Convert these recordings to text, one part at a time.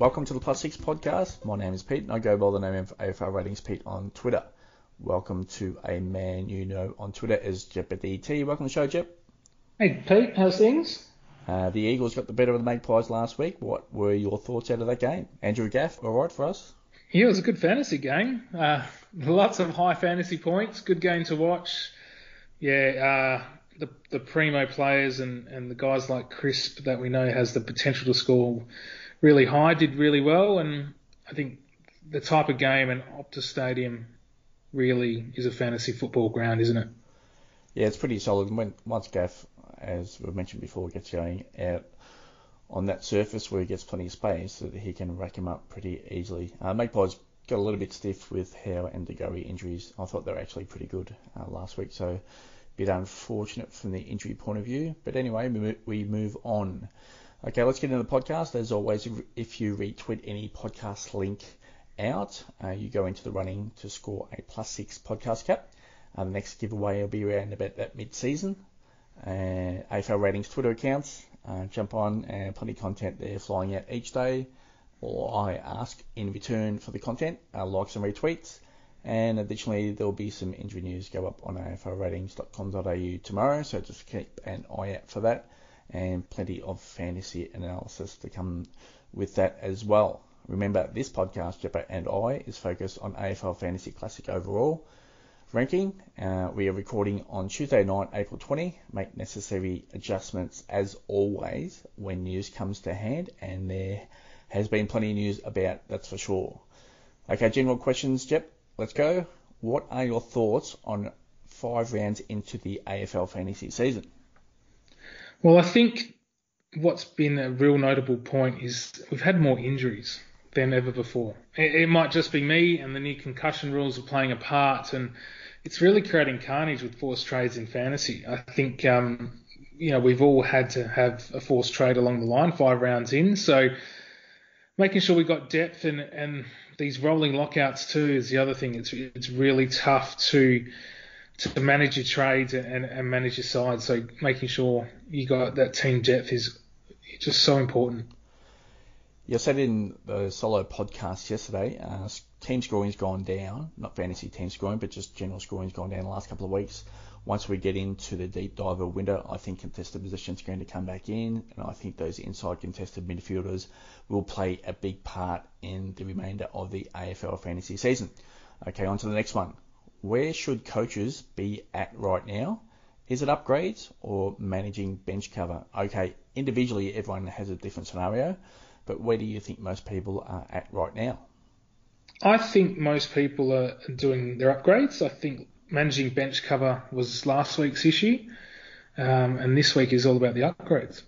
Welcome to the Plus Six podcast. My name is Pete, and I go by the name of AFL Ratings Pete on Twitter. Welcome to a man you know on Twitter as JepDT. Welcome to the show, Jep. Hey Pete, how's things? Uh, the Eagles got the better of the Magpies last week. What were your thoughts out of that game? Andrew Gaff, all right for us? Yeah, it was a good fantasy game. Uh, lots of high fantasy points. Good game to watch. Yeah, uh, the the primo players and, and the guys like Crisp that we know has the potential to score really high did really well, and I think the type of game and Optus Stadium really is a fantasy football ground, isn't it? Yeah, it's pretty solid. Once Gaff, as we mentioned before, gets going out on that surface where he gets plenty of space, that he can rack him up pretty easily. Uh, Magpies got a little bit stiff with Howe and DeGoey injuries. I thought they were actually pretty good uh, last week, so a bit unfortunate from the injury point of view. But anyway, we move on. Okay, let's get into the podcast. As always, if you retweet any podcast link out, uh, you go into the running to score a plus six podcast cap. Uh, the next giveaway will be around about that mid-season. Uh, AFL Ratings Twitter accounts, uh, jump on, and plenty of content there flying out each day. Or I ask in return for the content, uh, likes and retweets. And additionally, there'll be some injury news go up on aflratings.com.au tomorrow, so just keep an eye out for that. And plenty of fantasy analysis to come with that as well. Remember, this podcast, Jeppo and I, is focused on AFL Fantasy Classic overall ranking. Uh, we are recording on Tuesday night, April 20. Make necessary adjustments as always when news comes to hand, and there has been plenty of news about that's for sure. Okay, general questions, Jep. Let's go. What are your thoughts on five rounds into the AFL fantasy season? Well, I think what's been a real notable point is we've had more injuries than ever before. It, it, might just be me, and the new concussion rules are playing a part, and it's really creating carnage with forced trades in fantasy. I think um, you know we've all had to have a forced trade along the line, five rounds in, so making sure we got depth and and these rolling lockouts too is the other thing. It's it's really tough to to manage your trades and, and manage your side. So making sure you got that team depth is just so important. You said in the solo podcast yesterday, uh, team scoring's gone down, not fantasy team scoring, but just general scoring's gone down the last couple of weeks. Once we get into the deep diver window, I think contested positions are going to come back in, and I think those inside contested midfielders will play a big part in the remainder of the AFL fantasy season. Okay, on to the next one. Where should coaches be at right now? Is it upgrades or managing bench cover? Okay, individually, everyone has a different scenario but where do you think most people are at right now? I think most people are doing their upgrades. I think managing bench cover was last week's issue, um, and this week is all about the upgrades.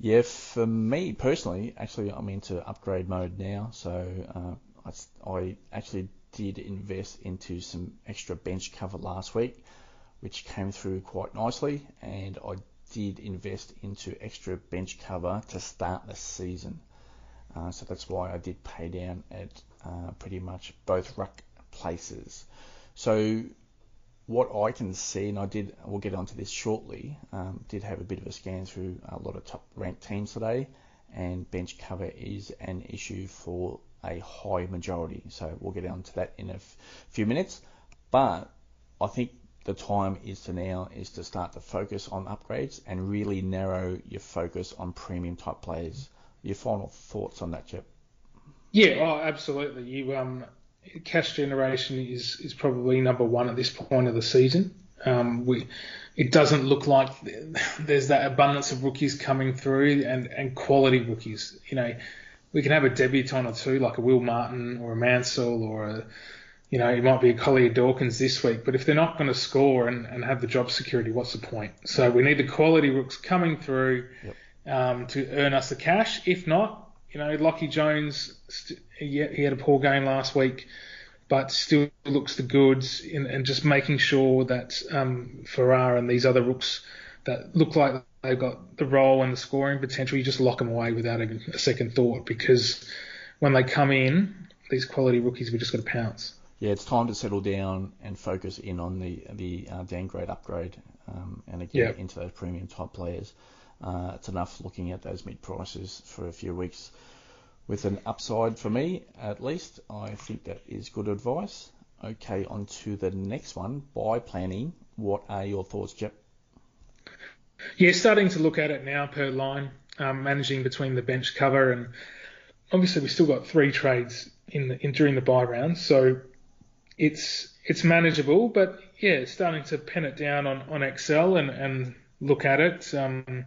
Yeah, for me personally, actually, I'm into upgrade mode now. So uh, I, I actually did invest into some extra bench cover last week, which came through quite nicely, and I did invest into extra bench cover to start the season. Uh, so that's why I did pay down at uh, pretty much both ruck places. So what I can see, and I did, we'll get onto this shortly, um, did have a bit of a scan through a lot of top ranked teams today, and bench cover is an issue for a high majority. So we'll get on to that in a f- few minutes. But I think the time is to now is to start to focus on upgrades and really narrow your focus on premium type players. Your final thoughts on that, Chip? Yeah, oh, absolutely. You um, cash generation is is probably number one at this point of the season. Um, we it doesn't look like there's that abundance of rookies coming through and and quality rookies. You know, we can have a debutant or two like a Will Martin or a Mansell or a you know, it might be a Collier Dawkins this week, but if they're not going to score and, and have the job security, what's the point? So we need the quality rooks coming through yep. um, to earn us the cash. If not, you know, Lachie Jones, st- he had a poor game last week, but still looks the goods in, and just making sure that um, Farrar and these other rooks that look like they've got the role and the scoring potential, you just lock them away without a, a second thought because when they come in, these quality rookies, we're just got to pounce yeah, it's time to settle down and focus in on the the uh, downgrade upgrade um, and again yeah. into those premium type players. Uh, it's enough looking at those mid prices for a few weeks with an upside for me at least. I think that is good advice. Okay, on to the next one. Bye planning. What are your thoughts, Jep? Yeah, starting to look at it now per line, um, managing between the bench cover and obviously we've still got three trades in, the, in during the bye round, so it's it's manageable. But yeah, starting to pen it down on, on Excel and, and look at it. Um,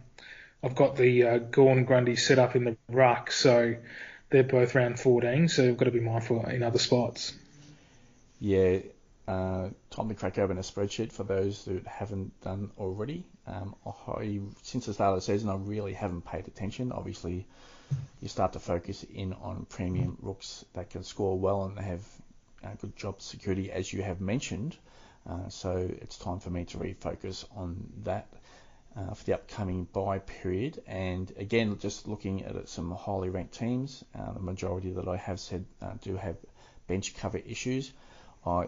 I've got the uh, Gawn Grundy set up in the ruck, so they're both round 14, so we've got to be mindful in other spots. Yeah, uh, time to crack open a spreadsheet for those that haven't done already. Um, I, since the start of the season, I really haven't paid attention. Obviously, you start to focus in on premium rooks that can score well and have uh, good job security, as you have mentioned. Uh, so it's time for me to refocus on that uh, for the upcoming bye period. And again, just looking at some highly ranked teams, uh, the majority that I have said uh, do have bench cover issues. I,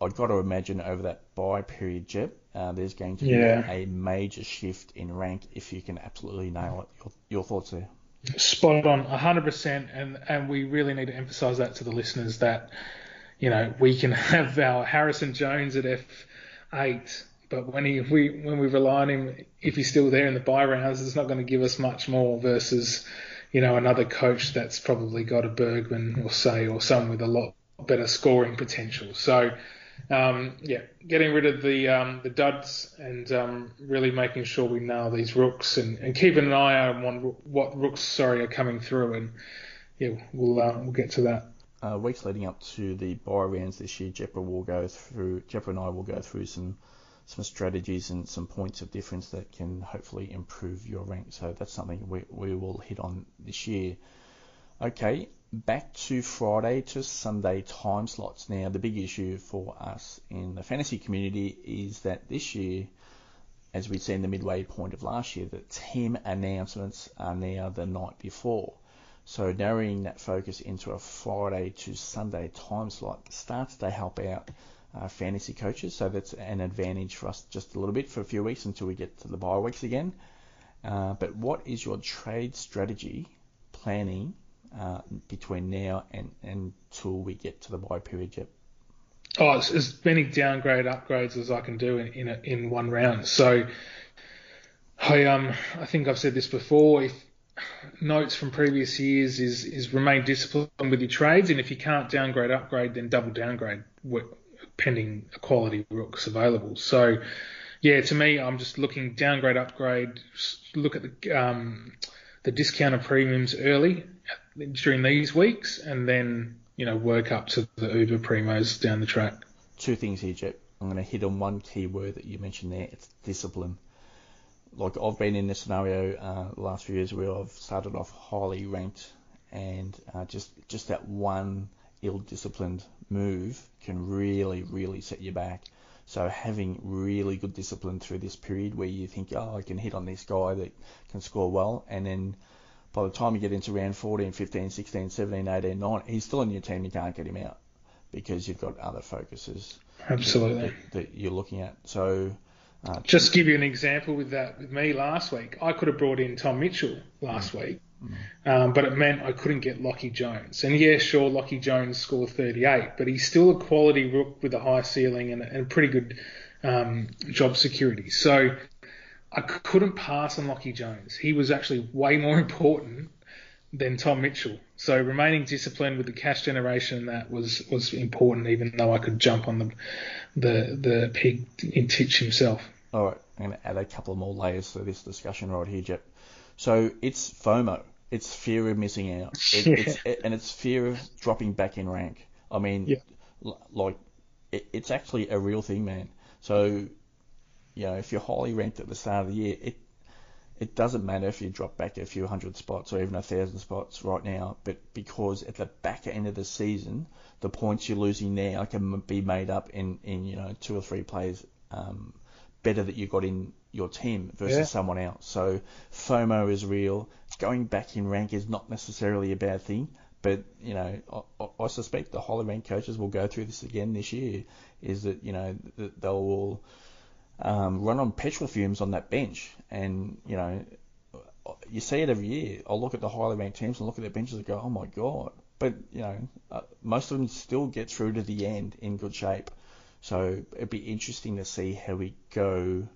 I, have got to imagine over that bye period, Jeb, uh, there's going to be yeah. a major shift in rank if you can absolutely nail it. Your, your thoughts there? Spot on, 100%. And, and we really need to emphasise that to the listeners that, you know, we can have our Harrison Jones at F8, but when he we when we rely on him, if he's still there in the bye rounds, it's not going to give us much more versus, you know, another coach that's probably got a Bergman or say or someone with a lot better scoring potential. So, um, yeah, getting rid of the um, the duds and um, really making sure we nail these rooks and, and keeping an eye on what rooks sorry are coming through and yeah we'll uh, we'll get to that. Uh, weeks leading up to the bye rounds this year, Jepra will go through. Jepra and I will go through some some strategies and some points of difference that can hopefully improve your rank. So that's something we, we will hit on this year. Okay, back to Friday to Sunday time slots. Now, the big issue for us in the fantasy community is that this year, as we've seen the midway point of last year, the team announcements are now the night before. So narrowing that focus into a Friday to Sunday time slot starts to help out uh, fantasy coaches. So that's an advantage for us just a little bit for a few weeks until we get to the bye weeks again. Uh, but what is your trade strategy planning uh, between now and, and until we get to the bye period yet? Oh, it's as many downgrade upgrades as I can do in in, a, in one round. So I um I think I've said this before. If notes from previous years is is remain disciplined with your trades, and if you can't downgrade upgrade, then double downgrade pending quality rooks available. So yeah, to me, I'm just looking downgrade upgrade. Look at the um, the discounted premiums early during these weeks, and then you know work up to the Uber primos down the track. Two things here, Jet. I'm going to hit on one key word that you mentioned there. It's discipline. Like I've been in this scenario uh, the last few years where I've started off highly ranked, and uh, just just that one ill-disciplined move can really, really set you back. So having really good discipline through this period where you think, oh, I can hit on this guy that can score well, and then by the time you get into round 14, 15, 16, 17, 18, 19, he's still in your team. You can't get him out because you've got other focuses. Absolutely. That, that you're looking at. So. Uh, Just give you an example with that with me last week. I could have brought in Tom Mitchell last mm. week, mm. Um, but it meant I couldn't get Lachie Jones. And yeah, sure, Lachie Jones scored 38, but he's still a quality rook with a high ceiling and, and pretty good um, job security. So I couldn't pass on Lachie Jones. He was actually way more important than Tom Mitchell. So remaining disciplined with the cash generation that was was important, even though I could jump on the the the pig in Titch himself. All right, I'm going to add a couple more layers to this discussion right here, Jep. So it's FOMO. It's fear of missing out, it, yeah. it's, it, and it's fear of dropping back in rank. I mean, yeah. l- like it, it's actually a real thing, man. So you know, if you're highly ranked at the start of the year, it it doesn't matter if you drop back a few hundred spots or even a thousand spots right now, but because at the back end of the season, the points you're losing now can be made up in, in you know two or three players um, better that you got in your team versus yeah. someone else. So FOMO is real. Going back in rank is not necessarily a bad thing, but you know I, I suspect the highly ranked coaches will go through this again this year. Is that you know they'll all um, run on petrol fumes on that bench. And, you know, you see it every year. I'll look at the highly ranked teams and look at their benches and go, oh my god. But you know, uh, most of them still get through to the end in good shape. So it'd be interesting to see how we go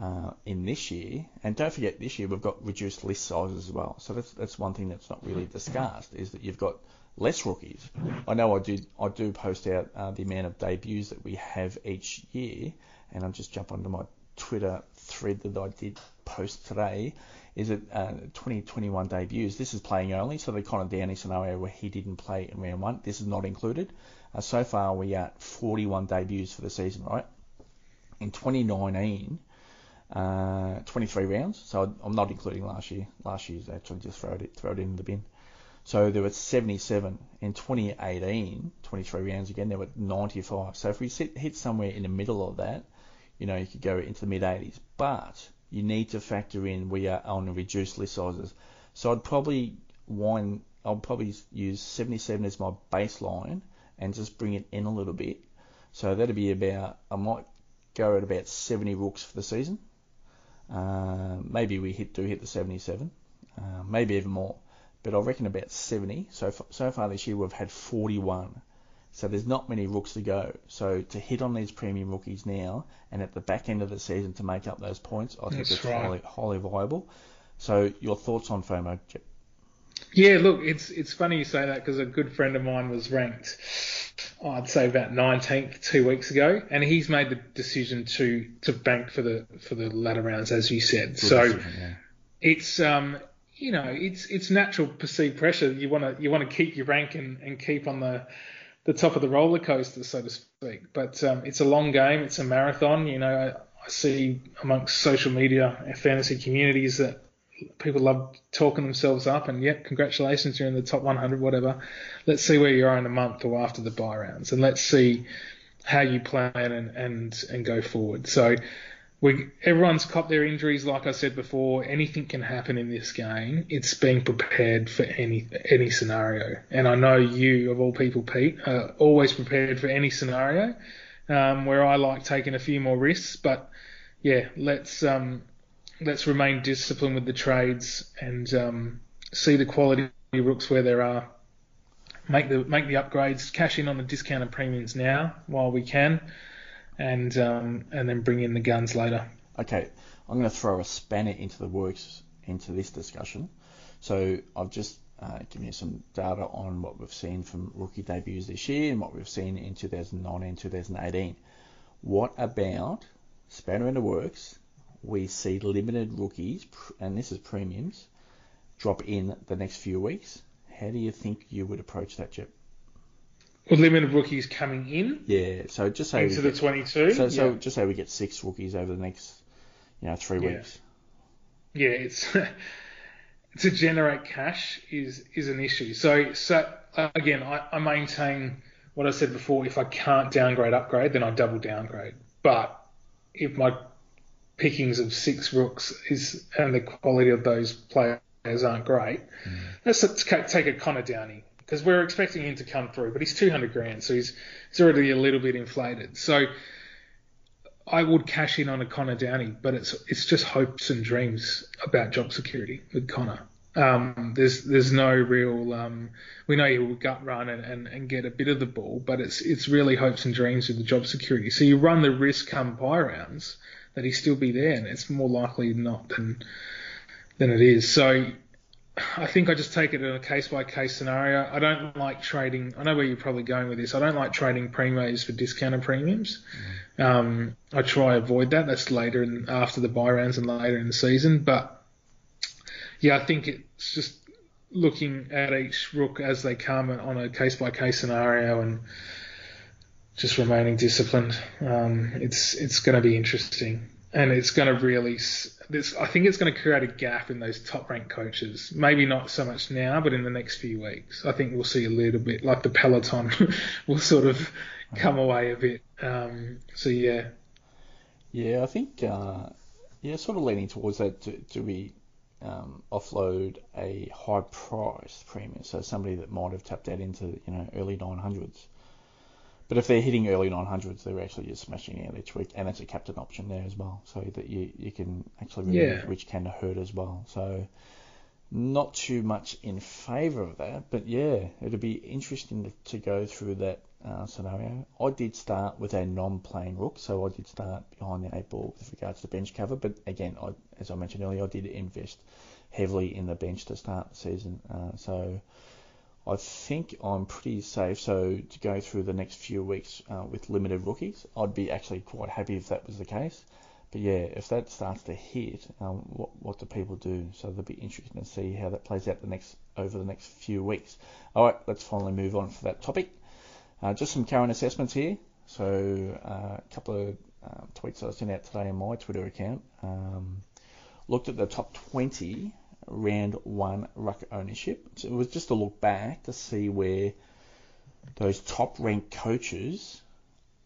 uh, in this year. And don't forget, this year we've got reduced list sizes as well. So that's that's one thing that's not really discussed is that you've got less rookies. I know I do I do post out uh, the amount of debuts that we have each year, and I'll just jump onto my Twitter thread that I did post today. Is it uh, 2021 debuts? This is playing only, so the Connor Downie scenario where he didn't play in round one. This is not included. Uh, so far, we are 41 debuts for the season, right? In 2019, uh, 23 rounds, so I'm not including last year. Last year's actually just throw it throw it in the bin. So there were 77 in 2018, 23 rounds again. There were 95. So if we sit, hit somewhere in the middle of that, you know, you could go into the mid 80s. But you need to factor in we are on reduced list sizes. So I'd probably wind, I'll probably use 77 as my baseline and just bring it in a little bit. So that'd be about, I might go at about 70 rooks for the season. Uh, maybe we hit do hit the 77, uh, maybe even more. But I reckon about 70. So so far this year we've had 41. So there's not many rooks to go. So to hit on these premium rookies now and at the back end of the season to make up those points, I think That's it's right. highly, highly viable. So your thoughts on FOMO? Jep? Yeah, look, it's it's funny you say that because a good friend of mine was ranked, oh, I'd say about 19th two weeks ago, and he's made the decision to to bank for the for the latter rounds, as you said. Good so decision, yeah. it's um you know it's it's natural perceived pressure. You want to you want to keep your rank and, and keep on the the top of the roller coaster, so to speak. But um, it's a long game. It's a marathon. You know, I, I see amongst social media and fantasy communities that people love talking themselves up and yep, congratulations, you're in the top 100, whatever. Let's see where you are in a month or after the bye rounds, and let's see how you plan and and and go forward. So we everyone's caught their injuries, like I said before. Anything can happen in this game. It's being prepared for any any scenario, and I know you, of all people, Pete, are always prepared for any scenario. Um, where I like taking a few more risks, but yeah, let's um, let's remain disciplined with the trades and um, see the quality rooks where there are. Make the make the upgrades, cash in on the discounted premiums now while we can, and um, and then bring in the guns later. Okay, I'm going to throw a spanner into the works into this discussion. So I've just uh, given you some data on what we've seen from rookie debuts this year and what we've seen in 2019, 2018. What about spanner in the works? We see limited rookies, and this is premiums, drop in the next few weeks. How do you think you would approach that, Jep? With limited rookies coming in Yeah, so just say into the get- 22. so, so yeah. just say we get six rookies over the next, you know, three Yeah. weeks. yeah, it's to generate cash is is an issue. So so again, I, I maintain what I said before. If I can't downgrade, upgrade, then I double downgrade. But if my pickings of six rooks is and the quality of those players aren't great, mm. let's, let's take a Connor Downie because we're expecting him to come through, but he's 200 grand, so he's he's already a little bit inflated. So I would cash in on a Connor Downie, but it's it's just hopes and dreams about job security with Connor. Um, there's there's no real um, we know he will gut run and, and, and get a bit of the ball, but it's it's really hopes and dreams with the job security. So you run the risk come bye rounds that he still be there, and it's more likely not than than it is. So I think I just take it in a case by case scenario. I don't like trading. I know where you're probably going with this. I don't like trading primos for discounted premiums. Um, I try to avoid that. That's later in, after the bye rounds and later in the season. But yeah, I think it's just looking at each rook as they come on a case by case scenario and just remaining disciplined. Um, it's it's going to be interesting, and it's going to really. This I think it's going to create a gap in those top ranked coaches. Maybe not so much now, but in the next few weeks, I think we'll see a little bit like the peloton will sort of come away a bit. Um, so yeah, Yeah, I think uh, yeah, sort of leaning towards that. Do, we um, offload a high price premium? So somebody that might have tapped out into you know early 900s. But if they're hitting early 900s, they're actually just smashing out each week, and that's a captain option there as well, so that you, you can actually remove Yeah. which can hurt as well. So not too much in favour of that, but yeah, it'd be interesting to, to go through that uh, scenario. I did start with a non-playing rook, so I did start behind the eight ball with regards to bench cover. But again, I, as I mentioned earlier, I did invest heavily in the bench to start the season. Uh, so I think I'm pretty safe. So to go through the next few weeks uh, with limited rookies, I'd be actually quite happy if that was the case. But yeah, if that starts to hit, um, what what do people do? So it'll be interesting to see how that plays out the next over the next few weeks. All right, let's finally move on for that topic. Uh, just some current assessments here. So uh, a couple of uh, tweets I sent out today on my Twitter account. Um, looked at the top 20 round one ruck ownership. So it was just a look back to see where those top ranked coaches,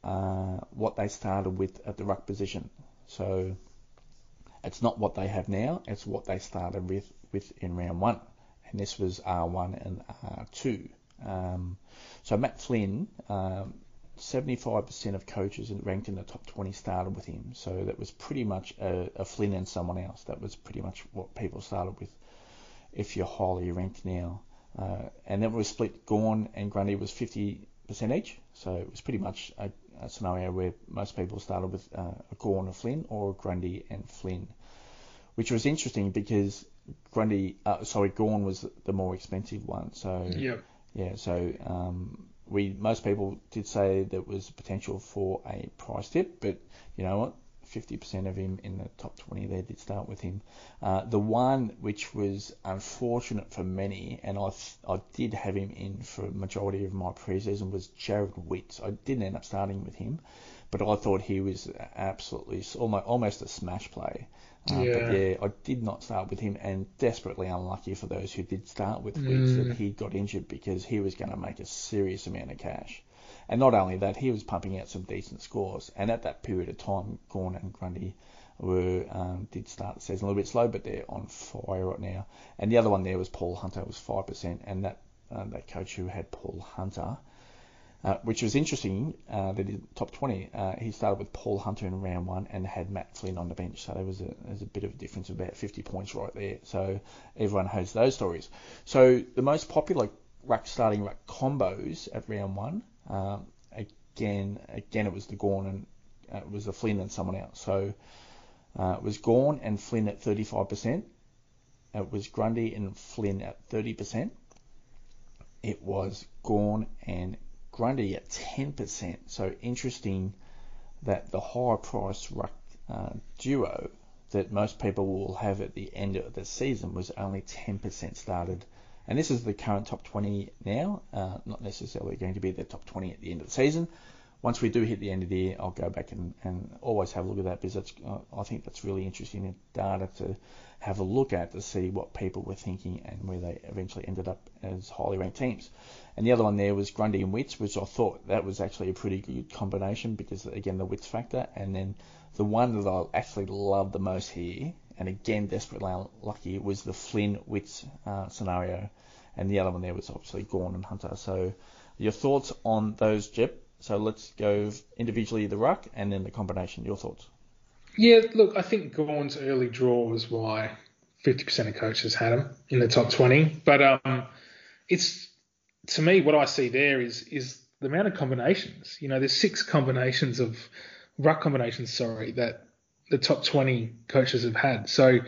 uh, what they started with at the ruck position. So it's not what they have now, it's what they started with, with in round one. And this was R1 and R2. Um, so Matt Flynn, um, 75% of coaches ranked in the top 20 started with him. So that was pretty much a, a, Flynn and someone else. That was pretty much what people started with if you're highly ranked now. Uh, and then was split. Gawn and Grundy was 50% each. So it was pretty much a, a scenario where most people started with uh, a Gawn and Flynn or Grundy and Flynn, which was interesting because Grundy, uh, sorry, Gawn was the more expensive one. So yeah, yeah. So um, we most people did say there was potential for a price dip, but you know what? 50% of him in the top 20 there did start with him. Uh, the one which was unfortunate for many, and I I did have him in for a majority of my preseason, was Jarrod Witts. I didn't end up starting with him, but I thought he was absolutely almost almost a smash play. Uh, yeah. But yeah, I did not start with him, and desperately unlucky for those who did start with Witts mm. that he got injured because he was going to make a serious amount of cash. And not only that, he was pumping out some decent scores. And at that period of time, Gawn and Grundy were um, did start the season a little bit slow, but they're on fire right now. And the other one there was Paul Hunter, was five percent, and that uh, that coach who had Paul Hunter. Uh, which was interesting. Uh, that in top 20, uh, he started with Paul Hunter in round one and had Matt Flynn on the bench. So there was a, there was a bit of a difference of about 50 points right there. So everyone has those stories. So the most popular ruck starting ruck combos at round one um, again, again, it was the Gawn and uh, it was the Flynn and someone else. So uh, it was Gawn and Flynn at 35%. It was Grundy and Flynn at 30%. It was Gawn and Grundy at 10%. So interesting that the higher price ruck uh, duo that most people will have at the end of the season was only 10% started and this is the current top 20 now, uh, not necessarily going to be the top 20 at the end of the season. Once we do hit the end of the year, I'll go back and, and always have a look at that because uh, I think that's really interesting data to have a look at to see what people were thinking and where they eventually ended up as highly ranked teams. And the other one there was Grundy and Witts, which I thought that was actually a pretty good combination because, again, the Witts factor. And then the one that I actually love the most here and again desperately lucky, was the Flynn Witts uh, scenario, and the other one there was obviously Gawn and Hunter. So your thoughts on those, Jep? So let's go individually the ruck and then the combination. Your thoughts? Yeah, look, I think Gawn's early draw was why 50% of coaches had him in the top 20. But um, it's to me what I see there is is the amount of combinations. You know, there's six combinations of ruck combinations, sorry, that the top 20 coaches have had. So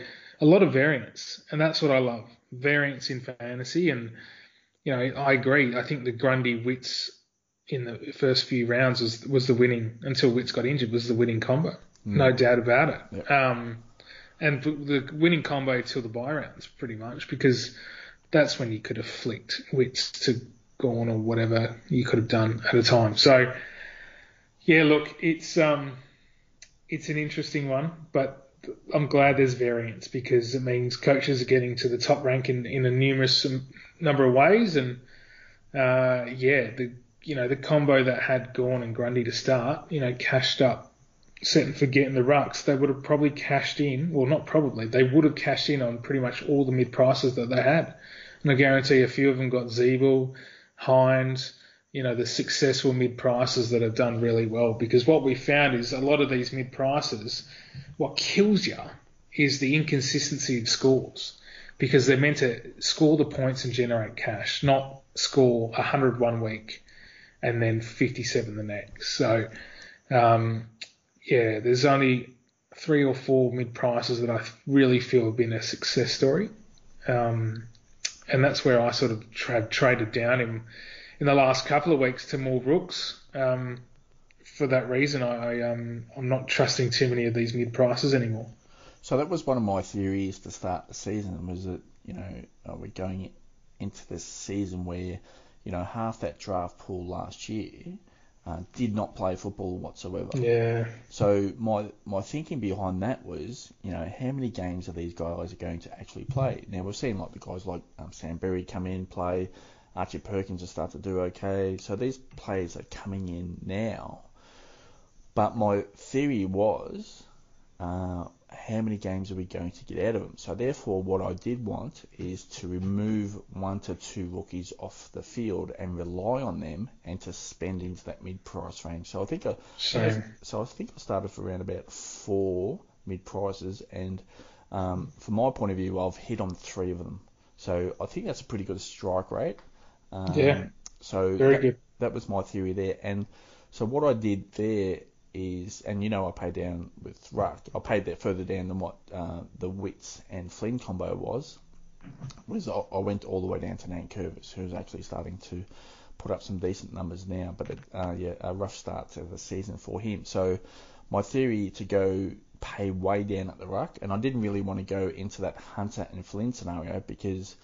a lot of variance, and that's what I love. Variance in fantasy, and you know, I agree. I think the Grundy Witts in the first few rounds was was the winning until Witts got injured was the winning combo. No doubt about it. Yep. Um, and the winning combo till the bye rounds, pretty much, because that's when you could have flicked Witts to Gawn or whatever you could have done at a time. So, yeah, look, it's um, it's an interesting one, but I'm glad there's variance because it means coaches are getting to the top rank in, in a numerous number of ways. And uh, yeah, the you know the combo that had Gawn and Grundy to start, you know, cashed up, set and forget in the rucks. They would have probably cashed in, well, not probably, they would have cashed in on pretty much all the mid prices that they had. And I guarantee a few of them got Ziebell, Hind, you know, the successful mid prices that have done really well. Because what we found is a lot of these mid prices, what kills you is the inconsistency of scores. because they're meant to score the points and generate cash, not score 100 one week and then 57 the next. So, um, yeah, there's only three or four mid prices that I really feel have been a success story. Um, and that's where I sort of tra- traded down in, in the last couple of weeks to more rooks. Um, for that reason, I, I um, I'm not trusting too many of these mid prices anymore. So that was one of my theories to start the season was that, you know, are we going into this season where, you know, half that draft pool last year uh, did not play football whatsoever. Yeah. So my my thinking behind that was, you know, how many games are these guys are going to actually play? Now we've seen like the guys like um, Sam Berry come in play, Archie Perkins has started to do okay. So these players are coming in now. But my theory was, uh, how many games are we going to get out of them? So therefore, what I did want is to remove one to two rookies off the field and rely on them and to spend into that mid-price range. So I think I, Same. so I think I started for around about four mid-prices, and um, from my point of view, I've hit on three of them. So I think that's a pretty good strike rate. Um, Yeah. So Very that, good. that was my theory there, and so what I did there is, and you know I paid down with Ruck, I paid that further down than what uh, the Witts and Flynn combo was, was I, I went all the way down to Nankervis, who's actually starting to put up some decent numbers now, but it, uh, yeah, a rough start to the season for him. So my theory to go pay way down at the Ruck, and I didn't really want to go into that Hunter and Flynn scenario because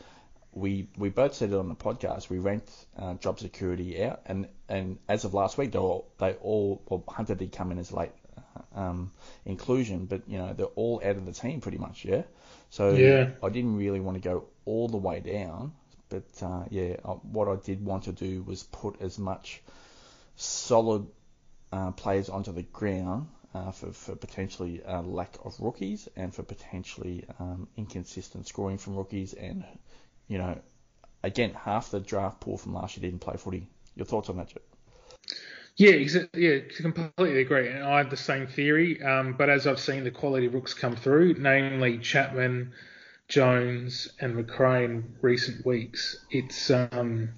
we we both said it on the podcast. We ranked uh, job security out, and, and as of last week, they all they all well, Hunter did come in as late um, inclusion, but you know they're all out of the team pretty much, yeah. So Yeah. I didn't really want to go all the way down, but uh, yeah, I, what I did want to do was put as much solid uh, players onto the ground uh, for, for potentially uh, lack of rookies and for potentially um, inconsistent scoring from rookies and you know again half the draft pool from last year didn't play footy. Your thoughts on that, Joe? Yeah. Yeah, completely agree. And I have the same theory. Um, but as I've seen the quality rooks come through, namely Chapman, Jones, and McRae in recent weeks, it's um,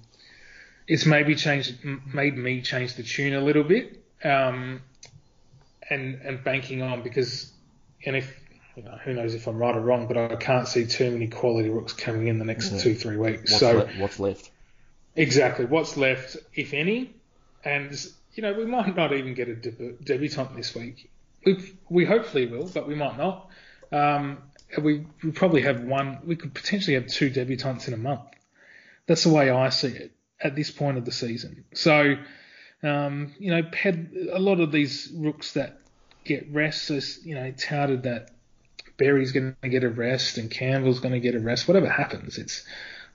it's maybe changed, made me change the tune a little bit. Um, and and banking on because, and if you know, who knows if I'm right or wrong, but I can't see too many quality rooks coming in the next Yeah. two three weeks. What's, so le- what's left? Exactly. What's left, if any, and you know we might not even get a deb- debutant this week. We we hopefully will, but we might not. Um, we we probably have one. We could potentially have two debutants in a month. That's the way I see it at this point of the season. So, um, you know, Ped, a lot of these rooks that get rest, you know, touted that Berry's going to get a rest and Campbell's going to get a rest. Whatever happens, it's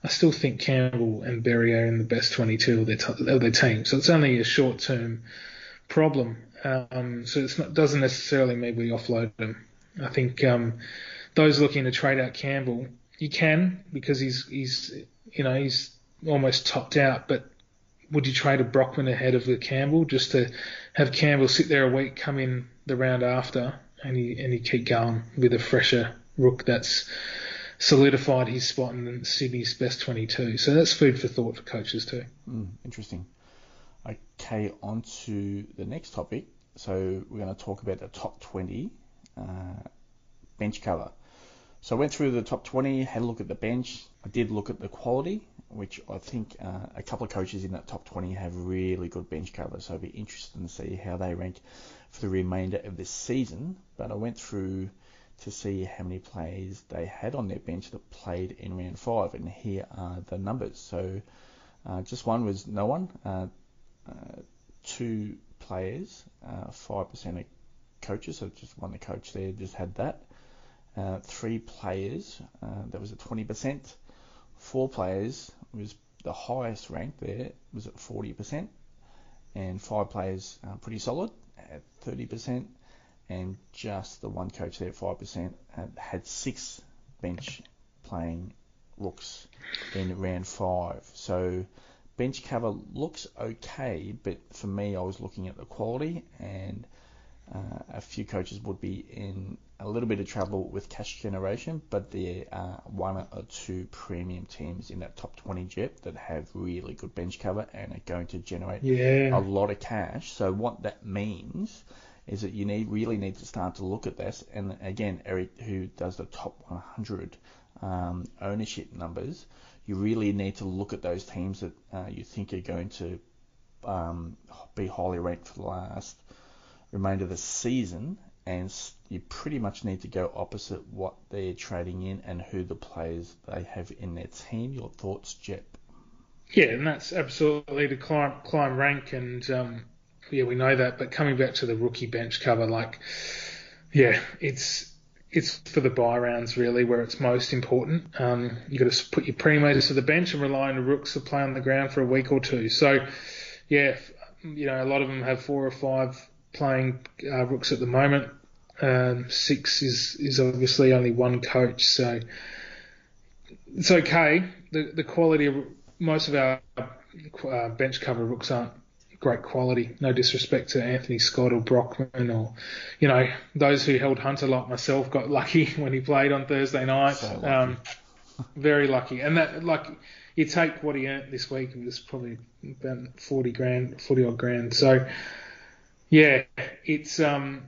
I still think Campbell and Berry are in the best 22 of their, t- of their team. So it's only a short term problem. Um, so it doesn't necessarily mean we offload them. I think um, those looking to trade out Campbell, you can because he's he's you know he's almost topped out. But would you trade a Brockman ahead of the Campbell just to have Campbell sit there a week, come in the round after, and he and keep going with a fresher rook that's solidified his spot in Sydney's best 22. So that's food for thought for coaches too. Mm, interesting. Okay, on to the next topic. So we're going to talk about the top 20 uh, bench cover. So I went through the top 20, had a look at the bench. I did look at the quality, which I think uh, a couple of coaches in that top 20 have really good bench cover. So I'd be interested to see how they rank for the remainder of this season. But I went through to see how many players they had on their bench that played in round five, and here are the numbers. So uh, just one was no one. Uh, uh, two players, uh, five percent of coaches, so just one the coach there just had that. Uh, three players, uh, that was at 20%. Four players was the highest rank there, was at 40%. And five players, uh, pretty solid at 30%. And just the one coach there at 5% had, uh, had six bench playing looks in round five. So bench cover looks okay, but for me, I was looking at the quality and uh, a few coaches would be in a little bit of trouble with cash generation, but there are one or two premium teams in that top 20 jet that have really good bench cover and are going to generate yeah. a lot of cash. So what that means is that you need really need to start to look at this. And again, Eric, who does the top 100 um, ownership numbers, you really need to look at those teams that uh, you think are going to um, be highly ranked for the last remainder of the season, and you pretty much need to go opposite what they're trading in and who the players they have in their team. Your thoughts, Jep? Yeah, and that's absolutely to climb climb rank, and um, yeah, we know that. But coming back to the rookie bench cover, like, yeah, it's it's for the bye rounds really where it's most important. Um, you got to put your premiums to the bench and rely on the rooks to play on the ground for a week or two. So, yeah, you know, a lot of them have four or five playing uh, rooks at the moment. Um, six is is obviously only one coach, so it's okay. The the quality of most of our uh, bench cover rooks aren't great quality. No disrespect to Anthony Scott or Brockman or, you know, those who held Hunter like myself got lucky when he played on Thursday night. So lucky. um, very lucky. And that, like, you take what he earned this week, it was probably about 40 grand, 40 odd grand. So, yeah, it's, um,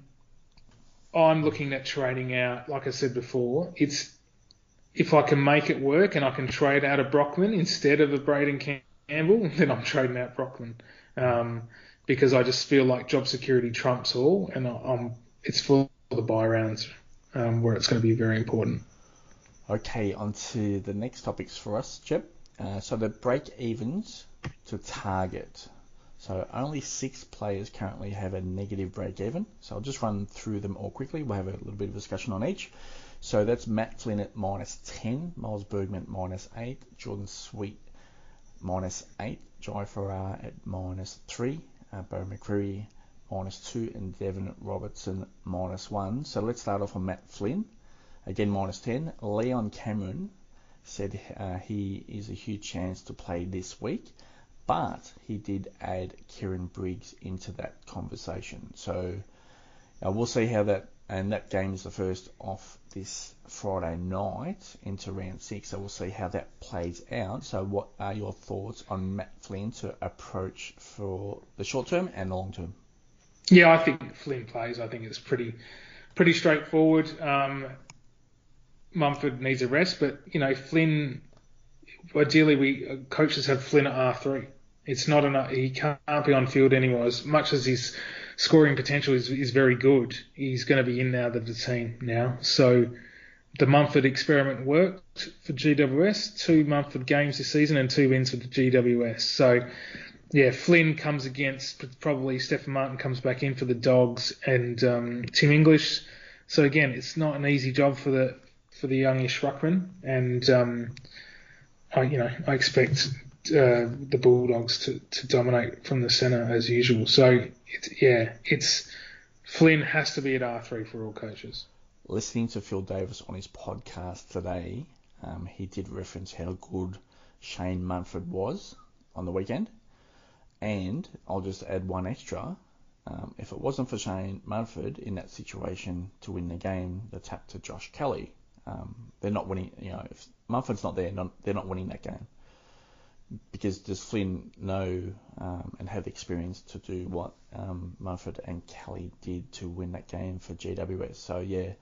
I'm looking at trading out, like I said before, it's, if I can make it work and I can trade out a Brockman instead of a Braeden Campbell, then I'm trading out Brockman um, because I just feel like job security trumps all, and I'm, it's for the bye rounds um, where it's going to be very important. Okay, on to the next topics for us, Chip. Uh, so the break evens to target. So only six players currently have a negative break even. So I'll just run through them all quickly. We'll have a little bit of discussion on each. So that's Matt Flynn at minus 10, Miles Bergman at minus 8, Jordan Sweet minus 8, Jai Farrar at minus 3, uh, Beau McCreery minus 2, and Devin Robertson minus 1. So let's start off on Matt Flynn, again minus 10. Leon Cameron said uh, he is a huge chance to play this week, but he did add Kieran Briggs into that conversation. So uh, we'll see how that, and that game is the first off this Friday night into round six. So we'll see how that plays out. So what are your thoughts on Matt Flynn to approach for the short term and long term? Yeah, I think Flynn plays. I think it's pretty pretty straightforward. Um, Mumford needs a rest, but you know Flynn. Ideally, we uh, coaches have Flynn at R three. It's not enough. He can't be on field anymore. As much as his scoring potential is, is very good, he's going to be in now that the team now. So the Mumford experiment worked for GWS. Two Mumford games this season and two wins for the GWS. So, yeah, Flynn comes against probably Stefan Martin comes back in for the Dogs and um, Tim English. So again, it's not an easy job for the for the youngish ruckman, and um, I you know I expect uh, the Bulldogs to, to dominate from the centre as usual. So it's, yeah, it's Flynn has to be at R three for all coaches listening to Phil Davis on his podcast today, um, he did reference how good Shane Mumford was on the weekend. And I'll just add one extra. Um, if it wasn't for Shane Mumford in that situation to win the game, the tap to Josh Kelly, um, they're not winning. You know, if Mumford's not there, not, they're not winning that game because does Flynn know um, and have experience to do what um, Mumford and Kelly did to win that game for GWS? So yeah,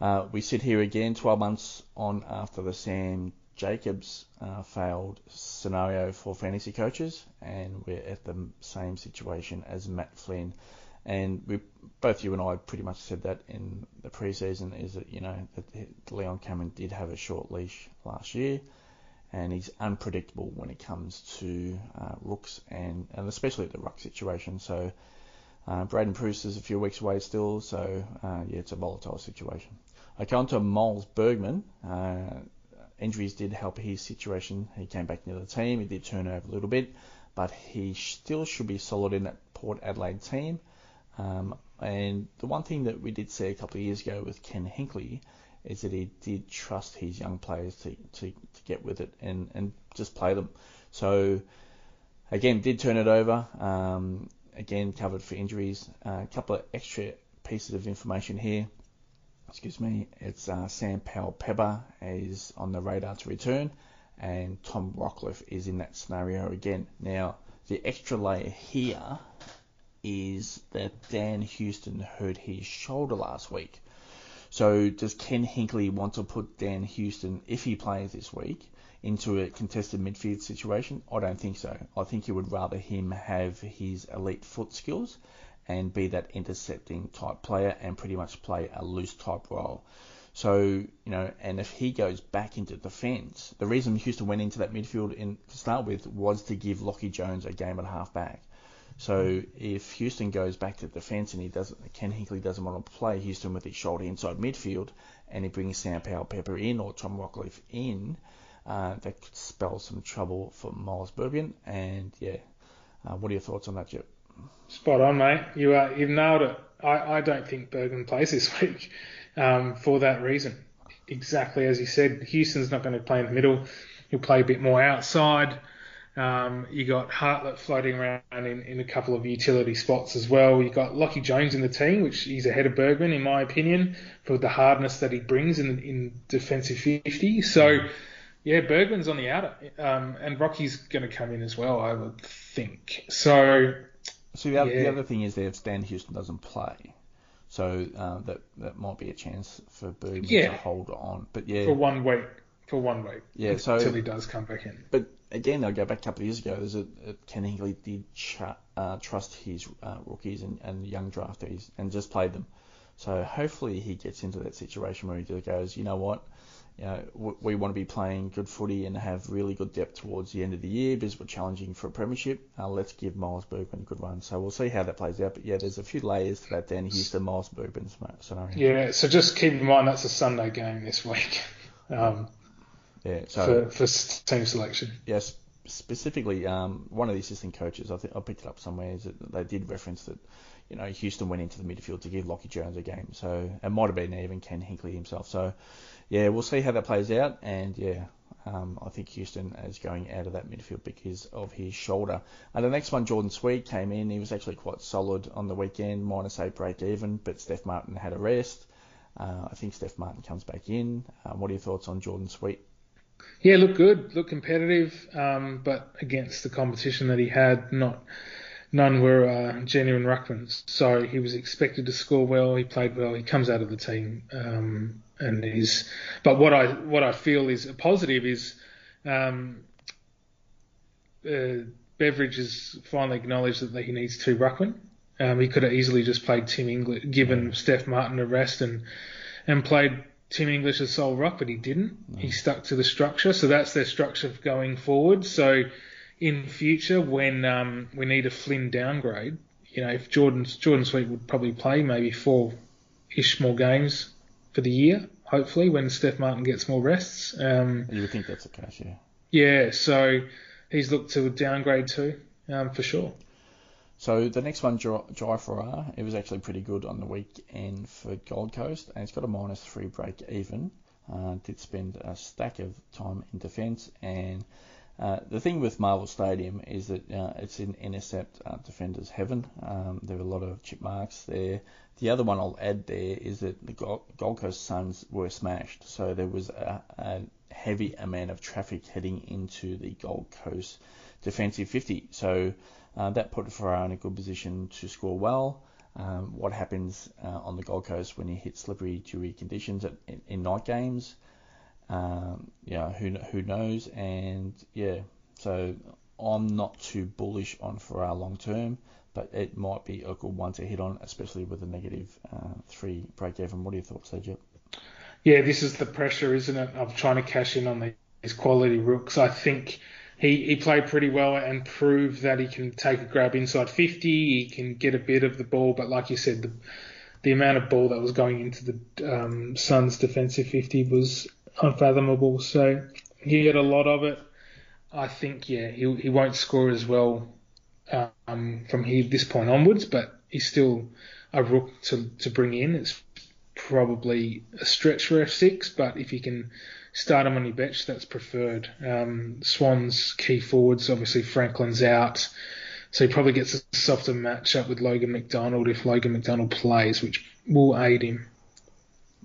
uh, we sit here again 12 months on after the Sam Jacobs uh, failed scenario for fantasy coaches, and we're at the same situation as Matt Flynn. And we, both you and I pretty much said that in the preseason is that you know that Leon Cameron did have a short leash last year and he's unpredictable when it comes to uh, rooks and, and especially the ruck situation. So uh, Braydon Preuss is a few weeks away still, so uh, yeah, it's a volatile situation. Okay, on to Miles Bergman. Uh, injuries did help his situation. He came back into the team. He did turn over a little bit, but he still should be solid in that Port Adelaide team. Um, and the one thing that we did see a couple of years ago with Ken Hinkley is that he did trust his young players to, to, to get with it and, and just play them. So, again, did turn it over. Um, again, covered for injuries. Uh, a couple of extra pieces of information here. Excuse me. It's uh, Sam Powell-Pepper is on the radar to return, and Tom Rockliff is in that scenario again. Now, the extra layer here is that Dan Houston hurt his shoulder last week. So does Ken Hinkley want to put Dan Houston, if he plays this week, into a contested midfield situation? I don't think so. I think he would rather him have his elite foot skills and be that intercepting type player and pretty much play a loose type role. So, you know, and if he goes back into defence, the reason Houston went into that midfield in, to start with was to give Lachie Jones a game at half back. So if Houston goes back to defence and he doesn't, Ken Hinkley doesn't want to play Houston with his shoulder inside midfield, and he brings Sam Powell-Pepper in or Tom Rockliff in, uh, that could spell some trouble for Miles Bergman. And yeah, uh, what are your thoughts on that, Jep? Spot on, mate. You uh, you've nailed it. I, I don't think Bergman plays this week um, for that reason. Exactly as you said, Houston's not going to play in the middle. He'll play a bit more outside. Um, you got Hartlett floating around in, in a couple of utility spots as well. You've got Lachie Jones in the team, which he's ahead of Bergman in my opinion for the hardness that he brings in in defensive 50. So yeah, Bergman's on the outer, um, and Rocky's going to come in as well, I would think. So so the other, yeah. the other thing is that if Stan Houston doesn't play, so uh, that that might be a chance for Bergman yeah. to hold on. But yeah, for one week, for one week. Yeah, so until he does come back in. But again, I'll go back a couple of years ago. There's a, a Ken Hinkley did ch- uh, trust his uh, rookies and, and young draftees and just played them. So hopefully he gets into that situation where he just goes, you know what, you know, we want to be playing good footy and have really good depth towards the end of the year because we're challenging for a premiership. Uh, let's give Miles Bergman a good run. So we'll see how that plays out. But yeah, there's a few layers to that. Then here's the Miles Bergman scenario. Yeah, so just keep in mind that's a Sunday game this week. Um, yeah, so for, for team selection. Yes, specifically, um, one of the assistant coaches, I think I picked it up somewhere, is that they did reference that, you know, Houston went into the midfield to give Lachie Jones a game. So it might have been even Ken Hinkley himself. So yeah, we'll see how that plays out. And yeah, um, I think Houston is going out of that midfield because of his shoulder. And the next one, Jordon Sweet came in. He was actually quite solid on the weekend, minus eight break even, but Steph Martin had a rest. Uh, I think Steph Martin comes back in. Um, what are your thoughts on Jordon Sweet? Yeah, look good, look competitive, um, but against the competition that he had, not none were uh, genuine ruckmans. So he was expected to score well. He played well. He comes out of the team um, and is. But what I what I feel is a positive is um, uh, Beveridge has finally acknowledged that he needs two ruckmen. Um, he could have easily just played Tim English, given Steph Martin a rest and and played Tim English as sole ruck, but he didn't. He stuck to the structure, so that's their structure going forward. So in future, when um, we need a Flynn downgrade, you know, if Jordan Jordon Sweet would probably play maybe four ish more games for the year, hopefully, when Steph Martin gets more rests. Um, you would think that's the case, yeah. Yeah, so he's looked to downgrade too, um, for sure. So the next one, Jy Farrar, it was actually pretty good on the weekend for Gold Coast, and it's got a minus three break even. Uh, did spend a stack of time in defence, and uh, the thing with Marvel Stadium is that uh, it's in intercept uh, defenders heaven. Um, there are a lot of chip marks there. The other one I'll add there is that the Gold Coast Suns were smashed, so there was a, a heavy amount of traffic heading into the Gold Coast defensive 50. So uh, that put Farrar in a good position to score well. Um, what happens uh, on the Gold Coast when you hit slippery, dewy conditions at, in, in, night games? Um, yeah, who who knows? And yeah, so I'm not too bullish on Farrar long term, but it might be a good one to hit on, especially with a negative uh, three break even. What are your thoughts there? Yeah, this is the pressure, isn't it, of trying to cash in on these quality rooks. I think he, he played pretty well and proved that he can take a grab inside 50. He can get a bit of the ball, but like you said, the the amount of ball that was going into the um, Suns' defensive 50 was unfathomable. So he had a lot of it. I think yeah, he he won't score as well um, from here this point onwards, but he's still a rook to to bring in. It's probably a stretch for F6, but if you can start him on your bench, that's preferred. Um, Swans key forwards, obviously Franklin's out, so he probably gets a softer matchup with Logan McDonald if Logan McDonald plays, which will aid him.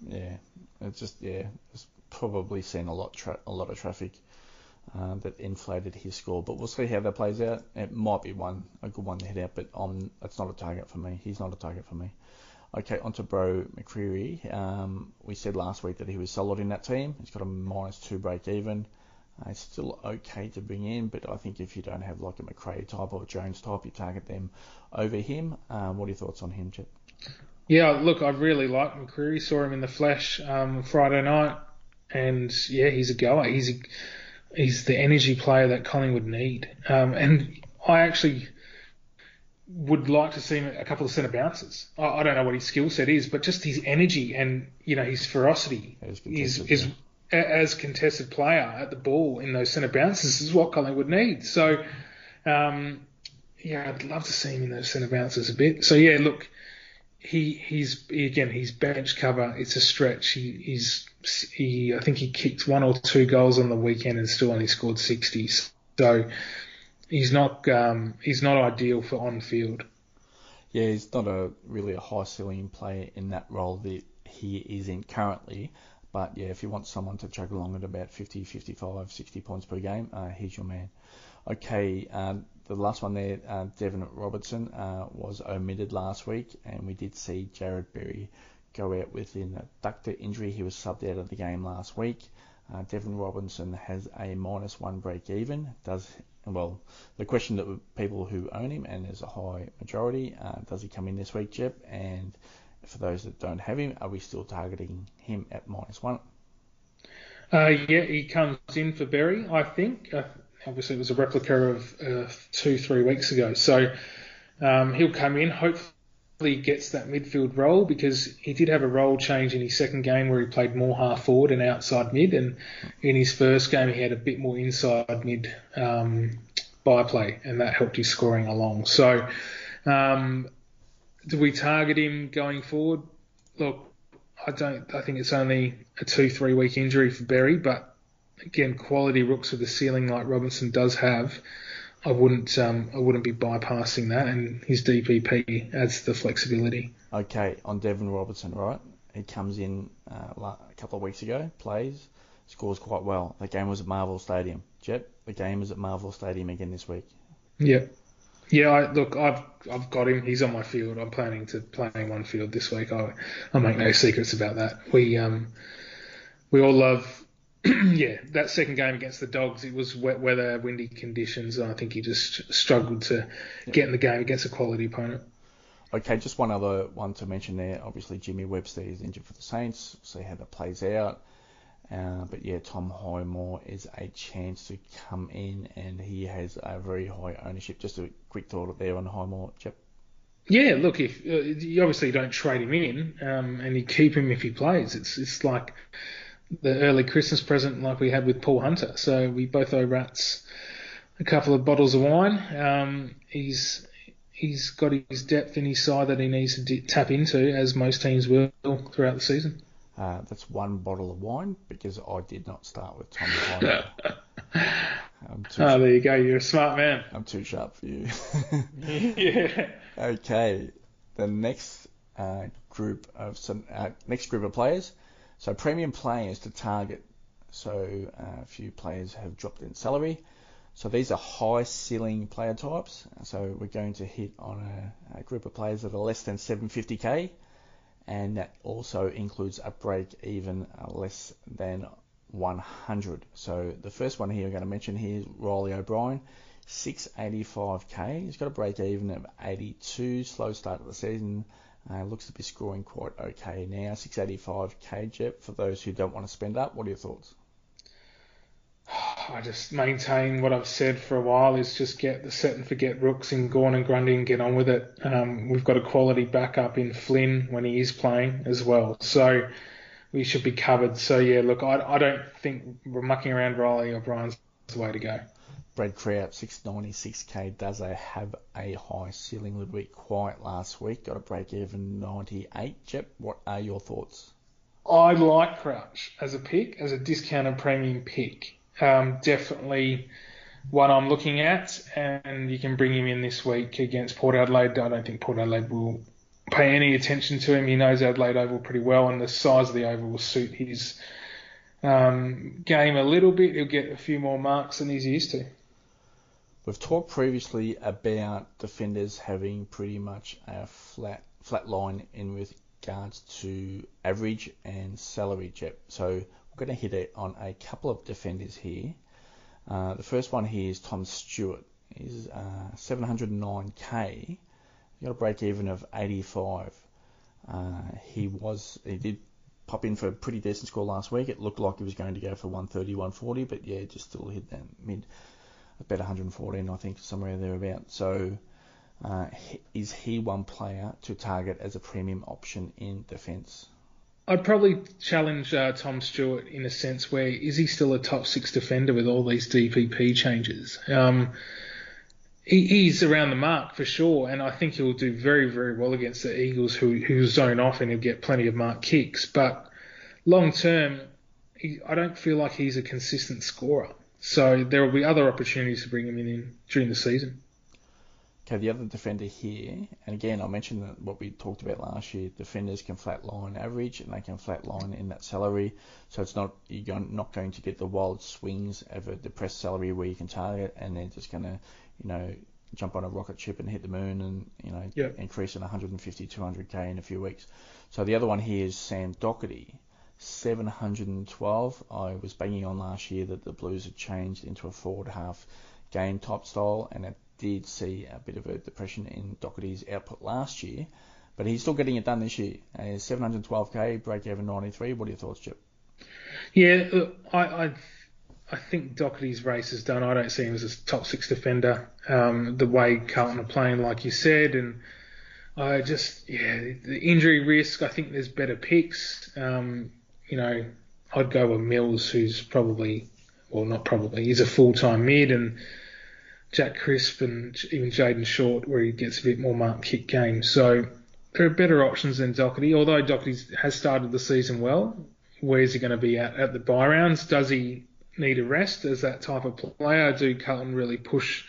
Yeah, it's just yeah, it's probably seen a lot tra- a lot of traffic um, that inflated his score. But we'll see how that plays out. It might be one a good one to hit out, but um, it's not a target for me. He's not a target for me. Okay, on to Beau McCreery. Um, we said last week that he was solid in that team. He's got a minus two break even. Uh, it's still okay to bring in, but I think if you don't have like a McRae type or Jones type, you target them over him. Um, what are your thoughts on him, Chip? Yeah, look, I really like McCreery. Saw him in the flesh um, Friday night, and yeah, he's a goer. He's a, he's the energy player that Collingwood need. Um, and I actually would like to see him a couple of centre bounces. I, I don't know what his skill set is, but just his energy and you know his ferocity is is yeah. as contested player at the ball in those centre bounces is what Collingwood needs. So um, yeah, I'd love to see him in those centre bounces a bit. So yeah, look, he he's again he's bench cover. It's a stretch. He, he's he I think he kicked one or two goals on the weekend and still only scored 60s. So he's not um, he's not ideal for on field. Yeah, he's not a really a high ceiling player in that role that he is in currently. But yeah, if you want someone to chug along at about 50, 55, 60 points per game, uh, he's your man. Okay, uh, the last one there, uh, Deven Robertson uh, was omitted last week, and we did see Jarrod Berry go out with an adductor injury. He was subbed out of the game last week. Uh, Robertson has a minus one break even. Does well, the question that people who own him, and there's a high majority, uh, does he come in this week, Jeb? And for those that don't have him, are we still targeting him at minus one? Uh, yeah, he comes in for Berry, I think. Uh, obviously, it was a replica of uh, two, three weeks ago. So um, he'll come in. Hopefully, gets that midfield role because he did have a role change in his second game where he played more half forward and outside mid, and in his first game he had a bit more inside mid um, byplay, and that helped his scoring along. So, um, do we target him going forward? Look, I don't. I think it's only a two three week injury for Berry, but again, quality rooks with a ceiling like Robinson does have. I wouldn't um, I wouldn't be bypassing that, and his DPP adds the flexibility. Okay, on Deven Robertson, right? He comes in uh, a couple of weeks ago, plays, scores quite well. The game was at Marvel Stadium. Jet, the game is at Marvel Stadium again this week. Yeah, yeah. I, look, I've I've got him. He's on my field. I'm planning to play him one field this week. I I make no secrets about that. We um we all love yeah, that second game against the Dogs, it was wet weather, windy conditions, and I think he just struggled to yeah. get in the game against a quality opponent. Okay, just one other one to mention there. Obviously, Jimmy Webster is injured for the Saints. We'll see how that plays out. Uh, but yeah, Tom Highmore is a chance to come in, and he has a very high ownership. Just a quick thought there on Highmore, Chip. Yeah, look, if uh, you obviously don't trade him in, um, and you keep him if he plays, it's it's like the early Christmas present like we had with Paul Hunter. So we both owe Rats a couple of bottles of wine. Um, he's he's got his depth in his side that he needs to tap into, as most teams will throughout the season. Uh, that's one bottle of wine because I did not start with Tom Hunter. oh, there you go. You're a smart man. I'm too sharp for you. yeah. Okay. The next uh, group of some uh, next group of players so premium players to target. So uh, a few players have dropped in salary. So these are high ceiling player types. So we're going to hit on a, a group of players that are less than 750k, and that also includes a break even uh, less than 100. So the first one here I'm going to mention here is Riley O'Brien, 685k. He's got a break even of 82. Slow start of the season. Uh, looks to be scoring quite okay now. 685k Jet for those who don't want to spend up. What are your thoughts? I just maintain what I've said for a while is just get the set and forget rooks in Gawn and Grundy and get on with it. Um, we've got a quality backup in Flynn when he is playing as well. So we should be covered. So yeah, look, I, I don't think we're mucking around Riley O'Brien's the way to go. Brad Crouch, 696k, does have a high ceiling bit quiet last week. Got a break even 98. Jep, what are your thoughts? I like Crouch as a pick, as a discounted premium pick. Um, definitely one I'm looking at, and you can bring him in this week against Port Adelaide. I don't think Port Adelaide will pay any attention to him. He knows Adelaide Oval pretty well, and the size of the oval will suit his um, game a little bit. He'll get a few more marks than he's used to. We've talked previously about defenders having pretty much a flat flat line in regards to average and salary Jep. So we're going to hit it on a couple of defenders here. Uh, the first one here is Tom Stewart. He's uh, 709k. He got a break even of 85. Uh, he was he did pop in for a pretty decent score last week. It looked like he was going to go for 130, 140, but yeah, just still hit that mid, about 114, I think, somewhere thereabout. So uh, is he one player to target as a premium option in defence? I'd probably challenge uh, Tom Stewart in a sense where is he still a top six defender with all these DPP changes? Um, he, he's around the mark for sure, and I think he'll do very, very well against the Eagles, who who zone off and he'll get plenty of mark kicks. But long term, I don't feel like he's a consistent scorer. So there will be other opportunities to bring him in, in during the season. Okay, the other defender here, and again, I mentioned that what we talked about last year. Defenders can flatline average, and they can flatline in that salary. So it's not you're not going to get the wild swings of a depressed salary where you can target, and they're just going to you know, jump on a rocket ship and hit the moon and, you know, yep. increase in 150, 200k in a few weeks. So the other one here is Sam Docherty, 712. I was banging on last year that the Blues had changed into a forward half game type style, and it did see a bit of a depression in Docherty's output last year, but he's still getting it done this year. Uh, 712k, break even 93. What are your thoughts, Chip? Yeah, I, I I think Docherty's race is done. I don't see him as a top six defender. Um, the way Carlton are playing, like you said, and I just yeah, the injury risk. I think there's better picks. Um, you know, I'd go with Mills, who's probably well, not probably, he's a full time mid, and Jack Crisp and even Jayden Short, where he gets a bit more mark kick game. So there are better options than Docherty. Although Docherty has started the season well, where's he going to be at at the bye rounds? Does he need a rest as that type of player. Do Carlton really push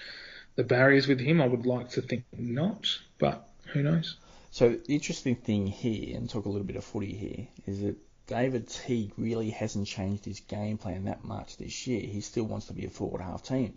the barriers with him? I would like to think not, but who knows? So the interesting thing here, and talk a little bit of footy here, is that David Teague really hasn't changed his game plan that much this year. He still wants to be a forward half team.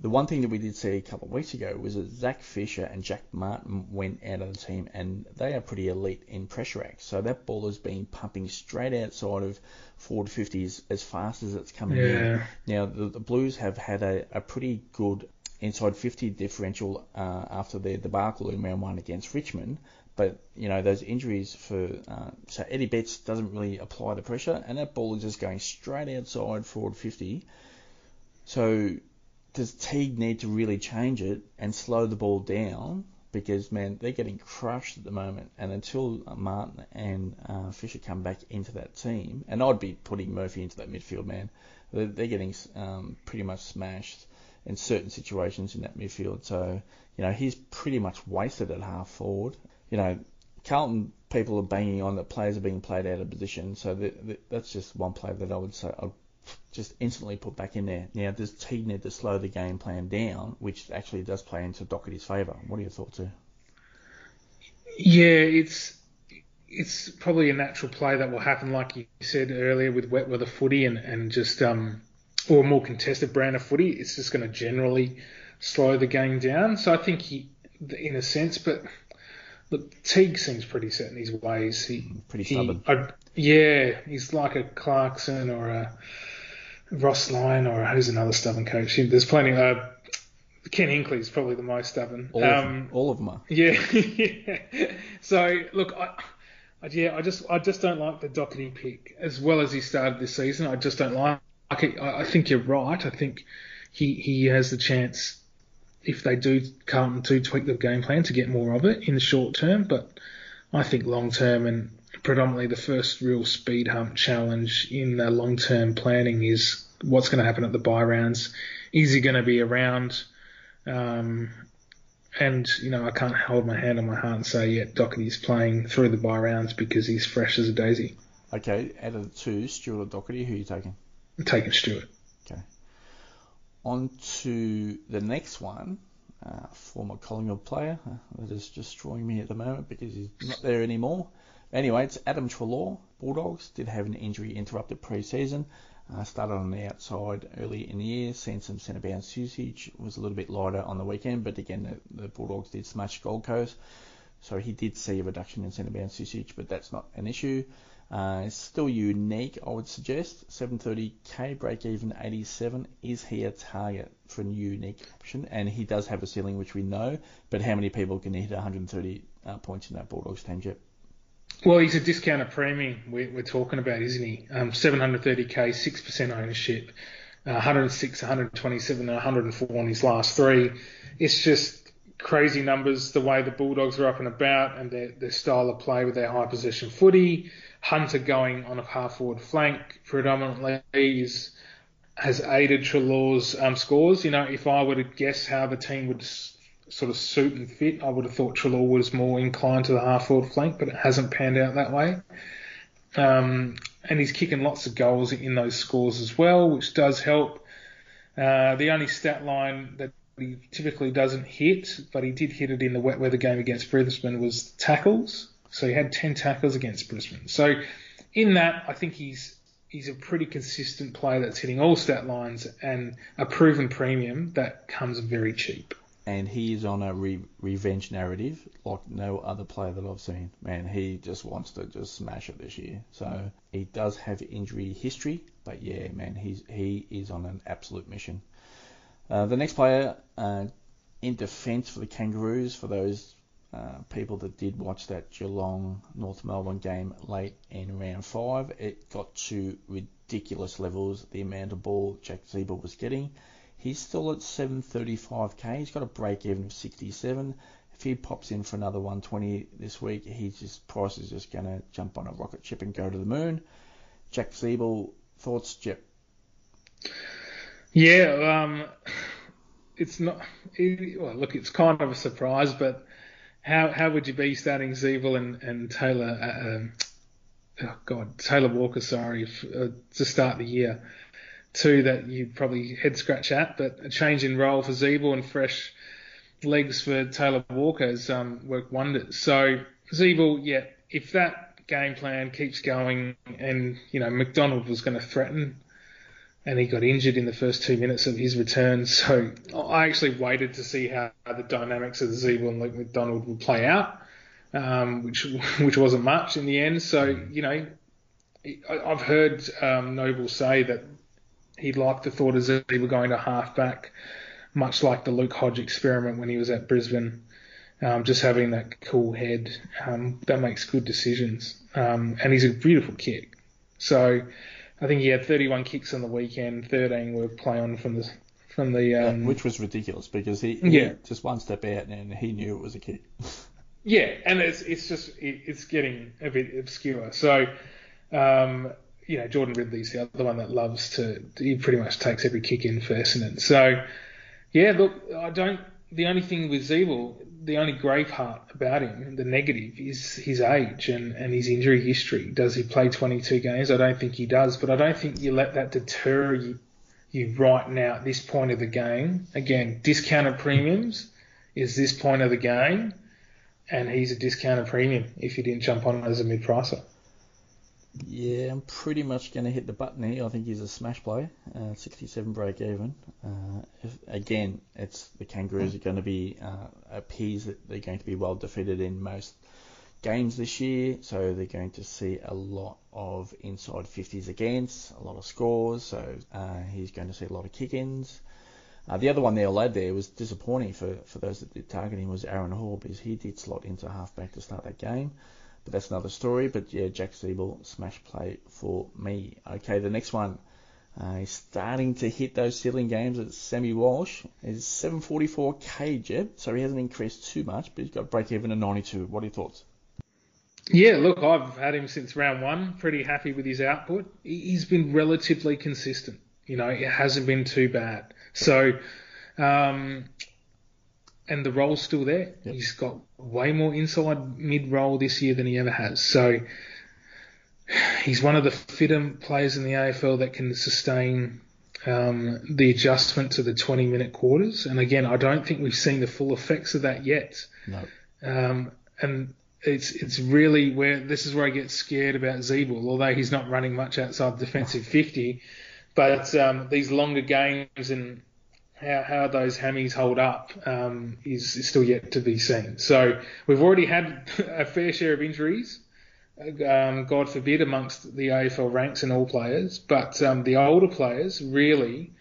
The one thing that we did see a couple of weeks ago was that Zac Fisher and Jack Martin went out of the team, and they are pretty elite in pressure acts. So that ball has been pumping straight outside of forward 50s as fast as it's coming yeah. in. Now, the, the Blues have had a, a pretty good inside 50 differential uh, after their debacle in round one against Richmond. But you know those injuries for uh, so Eddie Betts doesn't really apply the pressure, and that ball is just going straight outside forward 50. So does Teague need to really change it and slow the ball down? Because man, they're getting crushed at the moment, and until Martin and uh, Fisher come back into that team, and I'd be putting Murphy into that midfield, man. They're, they're getting um, pretty much smashed in certain situations in that midfield. So you know he's pretty much wasted at half forward. You know Carlton people are banging on that players are being played out of position. So that's just one player that I would say I'd just instantly put back in there. Now, does Teague need to slow the game plan down, which actually does play into Docherty's favour? What are your thoughts there? Yeah, it's it's probably a natural play that will happen, like you said earlier, with wet weather footy and and just um or a more contested brand of footy. It's just going to generally slow the game down. So I think he, in a sense, but look, Teague seems pretty set in his ways. He pretty stubborn. He, I, yeah, he's like a Clarkson or a Ross Lyon or who's another stubborn coach? There's plenty. Uh, Ken Hinkley is probably the most stubborn. All, um, of, them, all of them are. Yeah, yeah. So look, I, I, yeah, I just I just don't like the Docherty pick as well as he started this season. I just don't like. I, I think you're right. I think he he has the chance if they do come to tweak the game plan to get more of it in the short term. But I think long term and predominantly the first real speed hump challenge in the long term planning is what's going to happen at the bye rounds. Is he going to be around? Um, and you know, I can't hold my hand on my heart and say, yeah, Docherty's playing through the bye rounds because he's fresh as a daisy. Okay, out of the two, Stewart or Docherty, who are you taking? I'm taking Stewart. On to the next one. uh, former Collingwood player uh, that is destroying me at the moment because he's not there anymore. Anyway, it's Adam Treloar. Bulldogs did have an injury interrupted pre-season. Uh, started on the outside early in the year, seen some centre bounce usage, was a little bit lighter on the weekend, but again, the, the Bulldogs did smash Gold Coast. So he did see a reduction in centre bounce usage, but that's not an issue. Uh, it's still unique, I would suggest. 730k break even 87. Is he a target for a unique option? And he does have a ceiling, which we know. But how many people can hit 130 uh, points in that Bulldogs team, Jep? Well, he's a discounted premium we're, we're talking about, isn't he? Um, 730k, 6% ownership, uh, 106, 127, and 104 on his last three. It's just crazy numbers the way the Bulldogs are up and about and their, their style of play with their high possession footy. Hunter going on a half forward flank predominantly is has aided Treloar's um, scores. You know, if I were to guess how the team would s- sort of suit and fit, I would have thought Treloar was more inclined to the half forward flank, but it hasn't panned out that way. Um, and he's kicking lots of goals in those scores as well, which does help. Uh, the only stat line that he typically doesn't hit, but he did hit it in the wet weather game against Brisbane was tackles. So he had 10 tackles against Brisbane. So in that, I think he's he's a pretty consistent player that's hitting all stat lines and a proven premium that comes very cheap. And he is on a re- revenge narrative like no other player that I've seen. Man, he just wants to just smash it this year. So he does have injury history, but yeah, man, he's he is on an absolute mission. Uh, the next player uh, in defence for the Kangaroos, for those uh, people that did watch that Geelong North Melbourne game late in round five, it got to ridiculous levels. The amount of ball Jack Ziebell was getting. He's still at 735k. He's got a break even of 67. If he pops in for another 120 this week, he's just price is just going to jump on a rocket ship and go to the moon. Jack Ziebell, thoughts, Jep? Yeah, um, it's not. It, well, look, it's kind of a surprise, but how how would you be starting Ziebell and and Taylor? Uh, um, oh God, Taylor Walker, sorry, f- uh, to start the year. Two that you probably head scratch at, but a change in role for Ziebell and fresh legs for Taylor Walker has um, worked wonders. So Ziebell, yeah, if that game plan keeps going, and you know McDonald was going to threaten and he got injured in the first two minutes of his return. So I actually waited to see how the dynamics of the Ziebell and Luke McDonald would play out, um, which which wasn't much in the end. So you know, I've heard um, Noble say that he liked the thought of Ziebell going to halfback, much like the Luke Hodge experiment when he was at Brisbane. Um, just having that cool head um, that makes good decisions, um, and he's a beautiful kick. So I think he had 31 kicks on the weekend, 13 were play on from the from the um, yeah, which was ridiculous because he, he Yeah. just one step out and he knew it was a kick. yeah, and it's it's just it, it's getting a bit obscure. So um, you know Jordan Ridley's the other one that loves to he pretty much takes every kick in for Essendon. So yeah, look, I don't. The only thing with Ziebell, the only grave part about him, the negative, is his age and, and his injury history. Does he play 22 games? I don't think he does, but I don't think you let that deter you, you right now at this point of the game. Again, discounted premiums is this point of the game, and he's a discounted premium if you didn't jump on as a mid-pricer. Yeah, I'm pretty much going to hit the button here. I think he's a smash play, uh, 67 break even. Uh, if, again, it's the Kangaroos are going to be uh, appeased that they're going to be well defeated in most games this year, so they're going to see a lot of inside 50s against, a lot of scores. So uh, he's going to see a lot of kick-ins. Uh, the other one there, lad, there was disappointing for, for those that did target him was Aaron Hall because he did slot into halfback to start that game. But that's another story. But yeah, Jack Ziebell, smash play for me. Okay, the next one. Uh, he's starting to hit those ceiling games at Sammy Walsh. He's 744k Jeb, so he hasn't increased too much, but he's got break even at 92. What are your thoughts? Yeah, look, I've had him since round one. Pretty happy with his output. He- He's been relatively consistent. You know, it hasn't been too bad. So, um, and the role's still there. Yep. He's got way more inside mid role this year than he ever has. So, he's one of the fitter players in the AFL that can sustain um, the adjustment to the 20 minute quarters. And again, I don't think we've seen the full effects of that yet. No. Um, and it's it's really where this is where I get scared about Ziebell, although he's not running much outside defensive 50. But um, these longer games and how, how those hammies hold up um, is, is still yet to be seen. So we've already had a fair share of injuries um, God forbid, amongst the AFL ranks and all players. But um, the older players really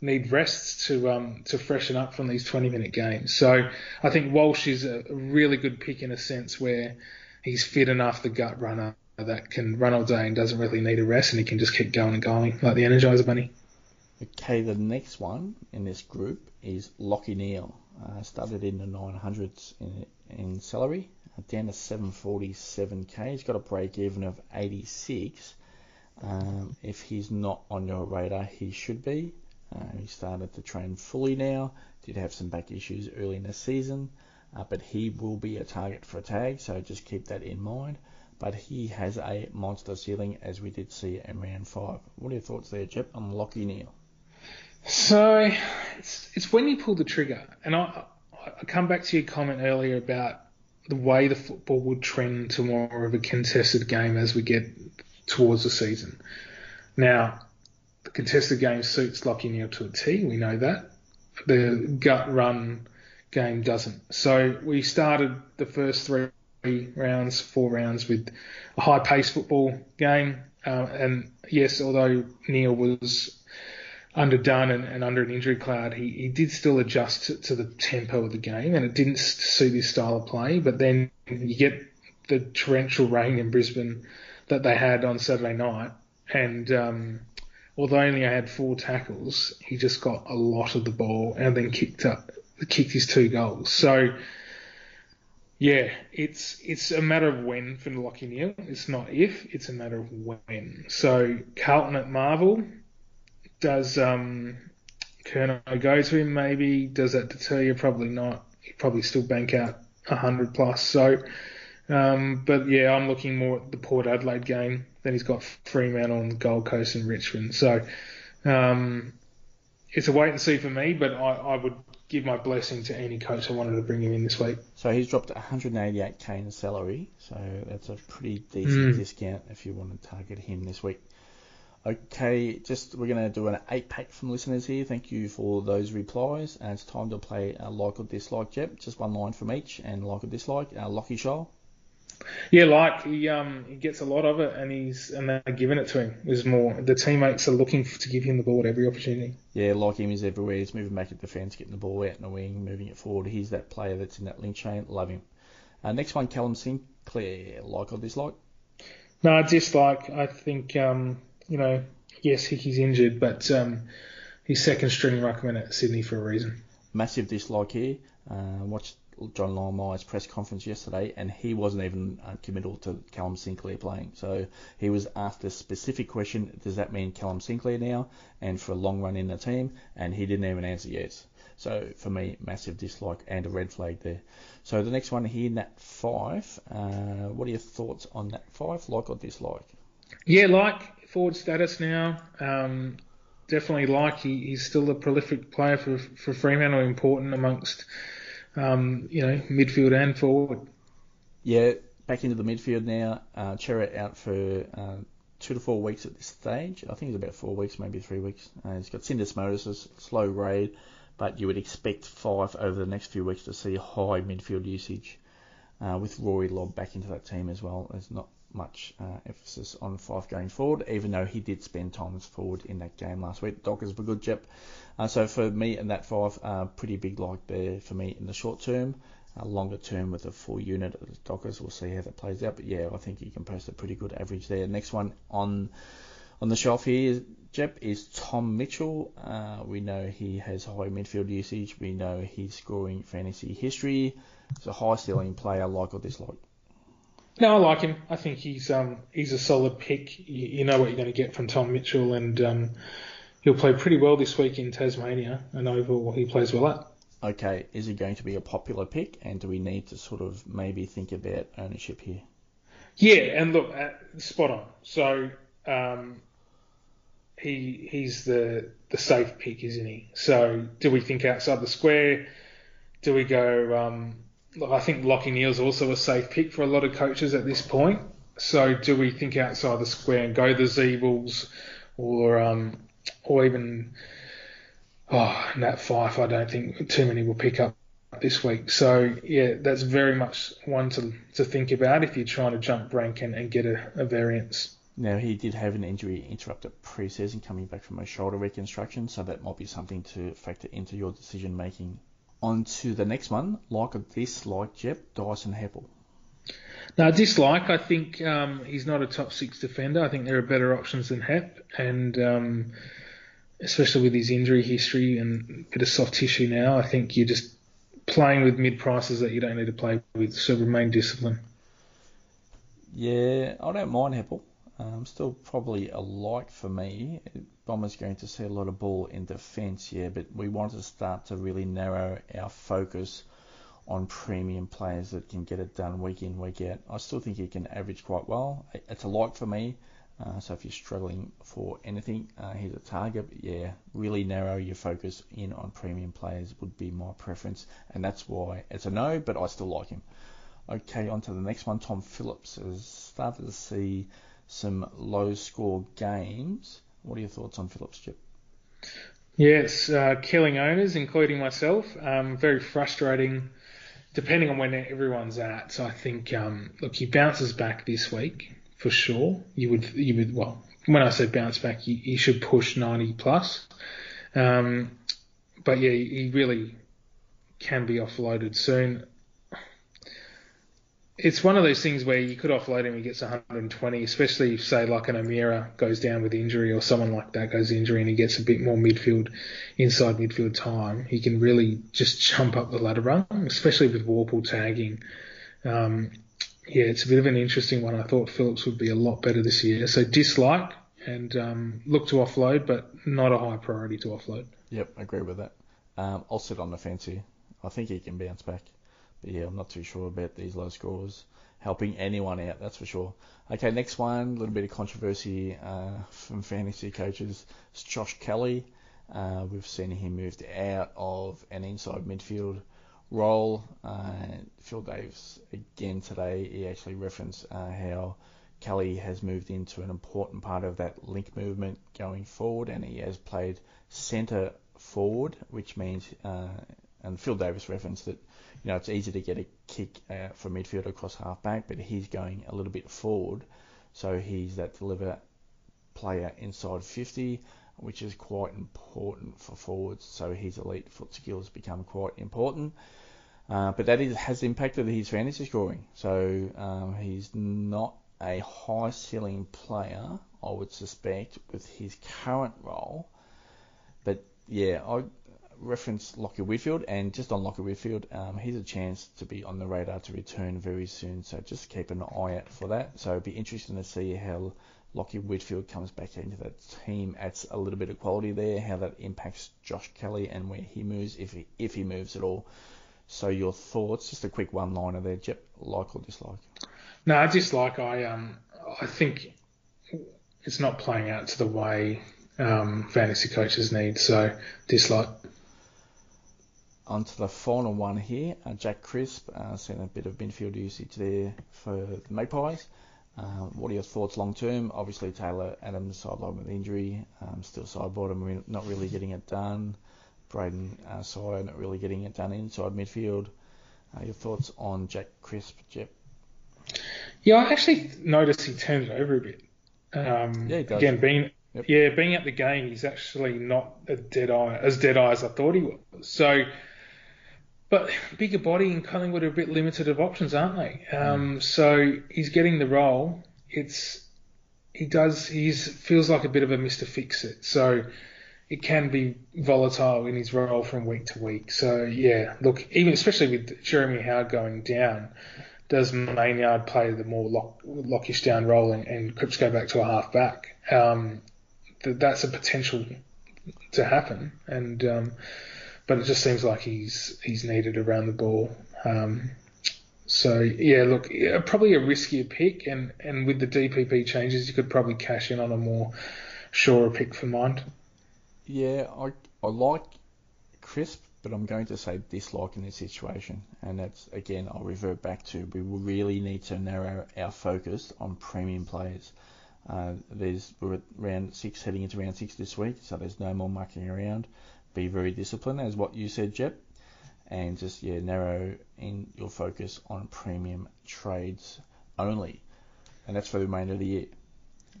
need rests to um, to freshen up from these 20 minute games. So I think Walsh is a really good pick in a sense where he's fit enough, the gut runner that can run all day and doesn't really need a rest, and he can just keep going and going like the Energizer Bunny. Okay, the next one in this group is Lachie Neale. Uh, started in the 900s in, in salary down to 747k. He's got a break even of 86. Um, if he's not on your radar, he should be. Uh, he started to train fully now. Did have some back issues early in the season, uh, but he will be a target for a tag, so just keep that in mind. But he has a monster ceiling, as we did see in round five. What are your thoughts there, Jep, on Lachie Neale? So it's, it's when you pull the trigger, and I, I come back to your comment earlier about the way the football would trend to more of a contested game as we get towards the season. Now, the contested game suits Lachie Neale to a T. We know that. The gut run game doesn't. So we started the first three rounds, four rounds with a high pace football game. Uh, and yes, although Neale was underdone and, and, under an injury cloud, he, he did still adjust to, to, the tempo of the game, and it didn't suit his style of play. But then you get the torrential rain in Brisbane that they had on Saturday night, and um, although only I had four tackles, he just got a lot of the ball and then kicked up, kicked his two goals. So. Yeah, it's it's a matter of when for Lachie Neale. It's not if, it's a matter of when. So Carlton at Marvel, does um, Curnow go to him? Maybe does that deter you? Probably not. He probably still bank out hundred plus. So, um, but yeah, I'm looking more at the Port Adelaide game. Then he's got Fremantle on Gold Coast and Richmond. So, um, it's a wait and see for me. But I, I would give my blessing to any coach I wanted to bring him in this week. So he's dropped 188k in salary, so that's a pretty decent mm. discount if you want to target him this week. Okay, just we're going to do an eight pack from listeners here. Thank you for those replies. And it's time to play a like or dislike, Jep. Just one line from each, and like or dislike. Uh, Lachie Sholl. Yeah, like he um he gets a lot of it, and he's and they're giving it to him. There's more. The teammates are looking to give him the ball at every opportunity. Yeah, like him, he's everywhere. He's moving back at defence, getting the ball out in the wing, moving it forward. He's that player that's in that link chain. Love him. Uh, next one, Callum Sinclair. Like or dislike? No, dislike. I think um you know, yes, Hickey's injured, but um, he's second string ruckman at Sydney for a reason. Massive dislike here. Uh, watched John Longmire's press conference yesterday, and he wasn't even uh, committal to Callum Sinclair playing. So he was asked a specific question: Does that mean Callum Sinclair now, and for a long run in the team? And he didn't even answer yes. So for me, massive dislike and a red flag there. So the next one here, Nat Fyfe. Uh, what are your thoughts on that five? Like or dislike? Yeah, like forward status now. Um, definitely like he, he's still a prolific player for for Fremantle, important amongst um, you know midfield and forward. Yeah, back into the midfield now. Uh, Cerra out for uh, two to four weeks at this stage. I think it's about four weeks, maybe three weeks. Uh, he's got syndesmosis, slow grade, but you would expect Fyfe over the next few weeks to see high midfield usage. Uh, with Rory Lobb back into that team as well. There's not much uh, emphasis on Fyfe going forward, even though he did spend time as forward in that game last week. Dockers were good, Jep. Uh, so for me and that Fyfe, uh, pretty big like there for me in the short term. Uh, longer term with a full unit of the Dockers, we'll see how that plays out. But yeah, I think you can post a pretty good average there. Next one on on the shelf here, Jep, is Tom Mitchell. Uh, we know he has high midfield usage. We know he's scoring fantasy history. He's a high ceiling player, like or dislike. No, I like him. I think he's um, he's a solid pick. You, you know what you're going to get from Tom Mitchell, and um, he'll play pretty well this week in Tasmania, an oval he plays well at. Okay, is he going to be a popular pick, and do we need to sort of maybe think about ownership here? Yeah, and look, uh, spot on. So um, he he's the the safe pick, isn't he? So do we think outside the square? Do we go? Um, I think Lachie Neale's also a safe pick for a lot of coaches at this point. So do we think outside the square and go the Ziebells or um, or even oh Nat Fyfe? I don't think too many will pick up this week. So yeah, that's very much one to to think about if you're trying to jump rank and, and get a, a variance. Now, he did have an injury interrupted pre-season coming back from a shoulder reconstruction, so that might be something to factor into your decision making. On to the next one, like a dislike, Jep, Dyson Heppell. Now, dislike, I think um, he's not a top six defender. I think there are better options than Hep, and um, especially with his injury history and a bit of soft tissue now, I think you're just playing with mid prices that you don't need to play with, so remain disciplined. Yeah, I don't mind Heppell. Um, still probably a like for me. Bombers going to see a lot of ball in defence, yeah, but we want to start to really narrow our focus on premium players that can get it done week in, week out. I still think he can average quite well. It's a like for me. Uh, so if you're struggling for anything, uh, he's a target. But yeah, really narrow your focus in on premium players would be my preference, and that's why it's a no. But I still like him. Okay, on to the next one. Tom Phillips has started to see some low score games. What are your thoughts on Phillips, Chip? Yes, uh, killing owners, including myself. Um, very frustrating, depending on when everyone's at. So I think, um, look, he bounces back this week for sure. You would, you would, well, when I say bounce back, he should push 90 plus. Um, but yeah, he really can be offloaded soon it's one of those things where you could offload him, he gets 120, especially if, say, like an O'Meara goes down with injury or someone like that goes injury and he gets a bit more midfield, inside midfield time. He can really just jump up the ladder rung, especially with Worpel tagging. Um, yeah, it's a bit of an interesting one. I thought Phillips would be a lot better this year. So dislike and um, look to offload, but not a high priority to offload. Yep, I agree with that. Um, I'll sit on the fence here. I think he can bounce back. But yeah, I'm not too sure about these low scores helping anyone out, that's for sure. Okay, next one, a little bit of controversy uh, from fantasy coaches. It's Josh Kelly. Uh, we've seen him moved out of an inside midfield role. Uh, Phil Davis, again today, he actually referenced uh, how Kelly has moved into an important part of that link movement going forward, and he has played centre forward, which means, uh, and Phil Davis referenced that you know, it's easy to get a kick uh, from midfield across half back, but he's going a little bit forward. So he's that deliver player inside 50, which is quite important for forwards. So his elite foot skills become quite important. Uh, but that is, has impacted his fantasy scoring. So um, he's not a high ceiling player, I would suspect, with his current role. But yeah, I reference Lachie Whitfield, and just on Lachie Whitfield, um, he's a chance to be on the radar to return very soon. So just keep an eye out for that. So it'd be interesting to see how Lachie Whitfield comes back into that team, adds a little bit of quality there, how that impacts Josh Kelly and where he moves, if he if he moves at all. So your thoughts, just a quick one-liner there, Jep, like or dislike? No, I dislike. I um, I think it's not playing out to the way um, fantasy coaches need. So dislike on to the final one here. Uh, Jack Crisp, uh, seen a bit of midfield usage there for the Magpies. Uh, what are your thoughts long term? Obviously, Taylor Adams sidelined with injury, um, still sideboard, and not really getting it done. Brayden uh, Sier not really getting it done inside midfield. Uh, your thoughts on Jack Crisp, Jep? Yeah, I actually noticed he turned it over a bit. Um, yeah, again, being yep. yeah, being at the game, he's actually not a dead eye as dead eye as I thought he was. So but bigger body and Collingwood are a bit limited of options, aren't they? Um, mm. So he's getting the role. It's he does he's feels like a bit of a Mr. Fix It. So it can be volatile in his role from week to week. So yeah, look, even especially with Jeremy Howard going down, does Maynard play the more lock, lockish down role and, and Crisp go back to a half back? Um, th- that's a potential to happen, and um, but it just seems like he's he's needed around the ball. Um, so yeah, look, probably a riskier pick, and, and with the DPP changes, you could probably cash in on a more surer pick for mine. Yeah, I I like crisp, but I'm going to say dislike in this situation, and that's again I'll revert back to we really need to narrow our focus on premium players. Uh, there's we're at round six heading into round six this week, so there's no more mucking around. Be very disciplined, as what you said, Jep, and just yeah narrow in your focus on premium trades only, and that's for the remainder of the year.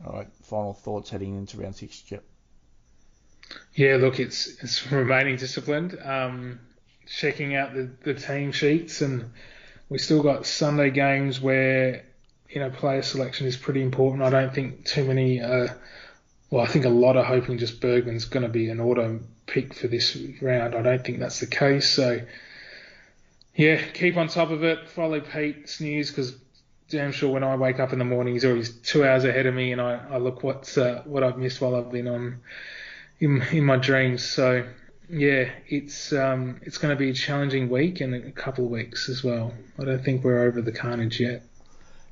All right, final thoughts heading into round six, Jep. Yeah, look, it's it's remaining disciplined. Um, checking out the, the team sheets, and we still got Sunday games where you know player selection is pretty important. I don't think too many. Uh, well, I think a lot are hoping just Bergman's going to be an auto pick for this round. I don't think that's the case. So yeah, keep on top of it. Follow Pete's news because damn sure when I wake up in the morning, he's always two hours ahead of me, and I, I look what's uh, what I've missed while I've been on in in my dreams. So yeah, it's um, it's going to be a challenging week and a couple of weeks as well. I don't think we're over the carnage yet.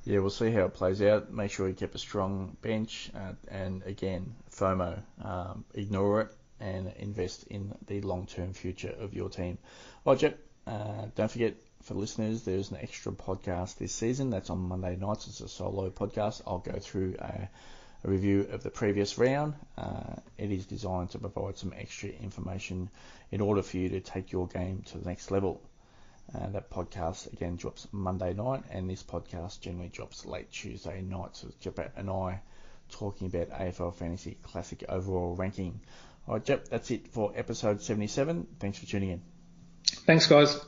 Yeah, we'll see how it plays out. Make sure you keep a strong bench, uh, and again, FOMO, um, ignore it and invest in the long-term future of your team. Well, uh, don't forget for listeners, there's an extra podcast this season. That's on Monday nights. It's a solo podcast. I'll go through a a review of the previous round. Uh, it is designed to provide some extra information in order for you to take your game to the next level. Uh, that podcast again drops Monday night, and this podcast generally drops late Tuesday night. So Jep and I talking about AFL Fantasy Classic overall ranking. All right, Jep, that's it for episode 77. Thanks for tuning in. Thanks, guys.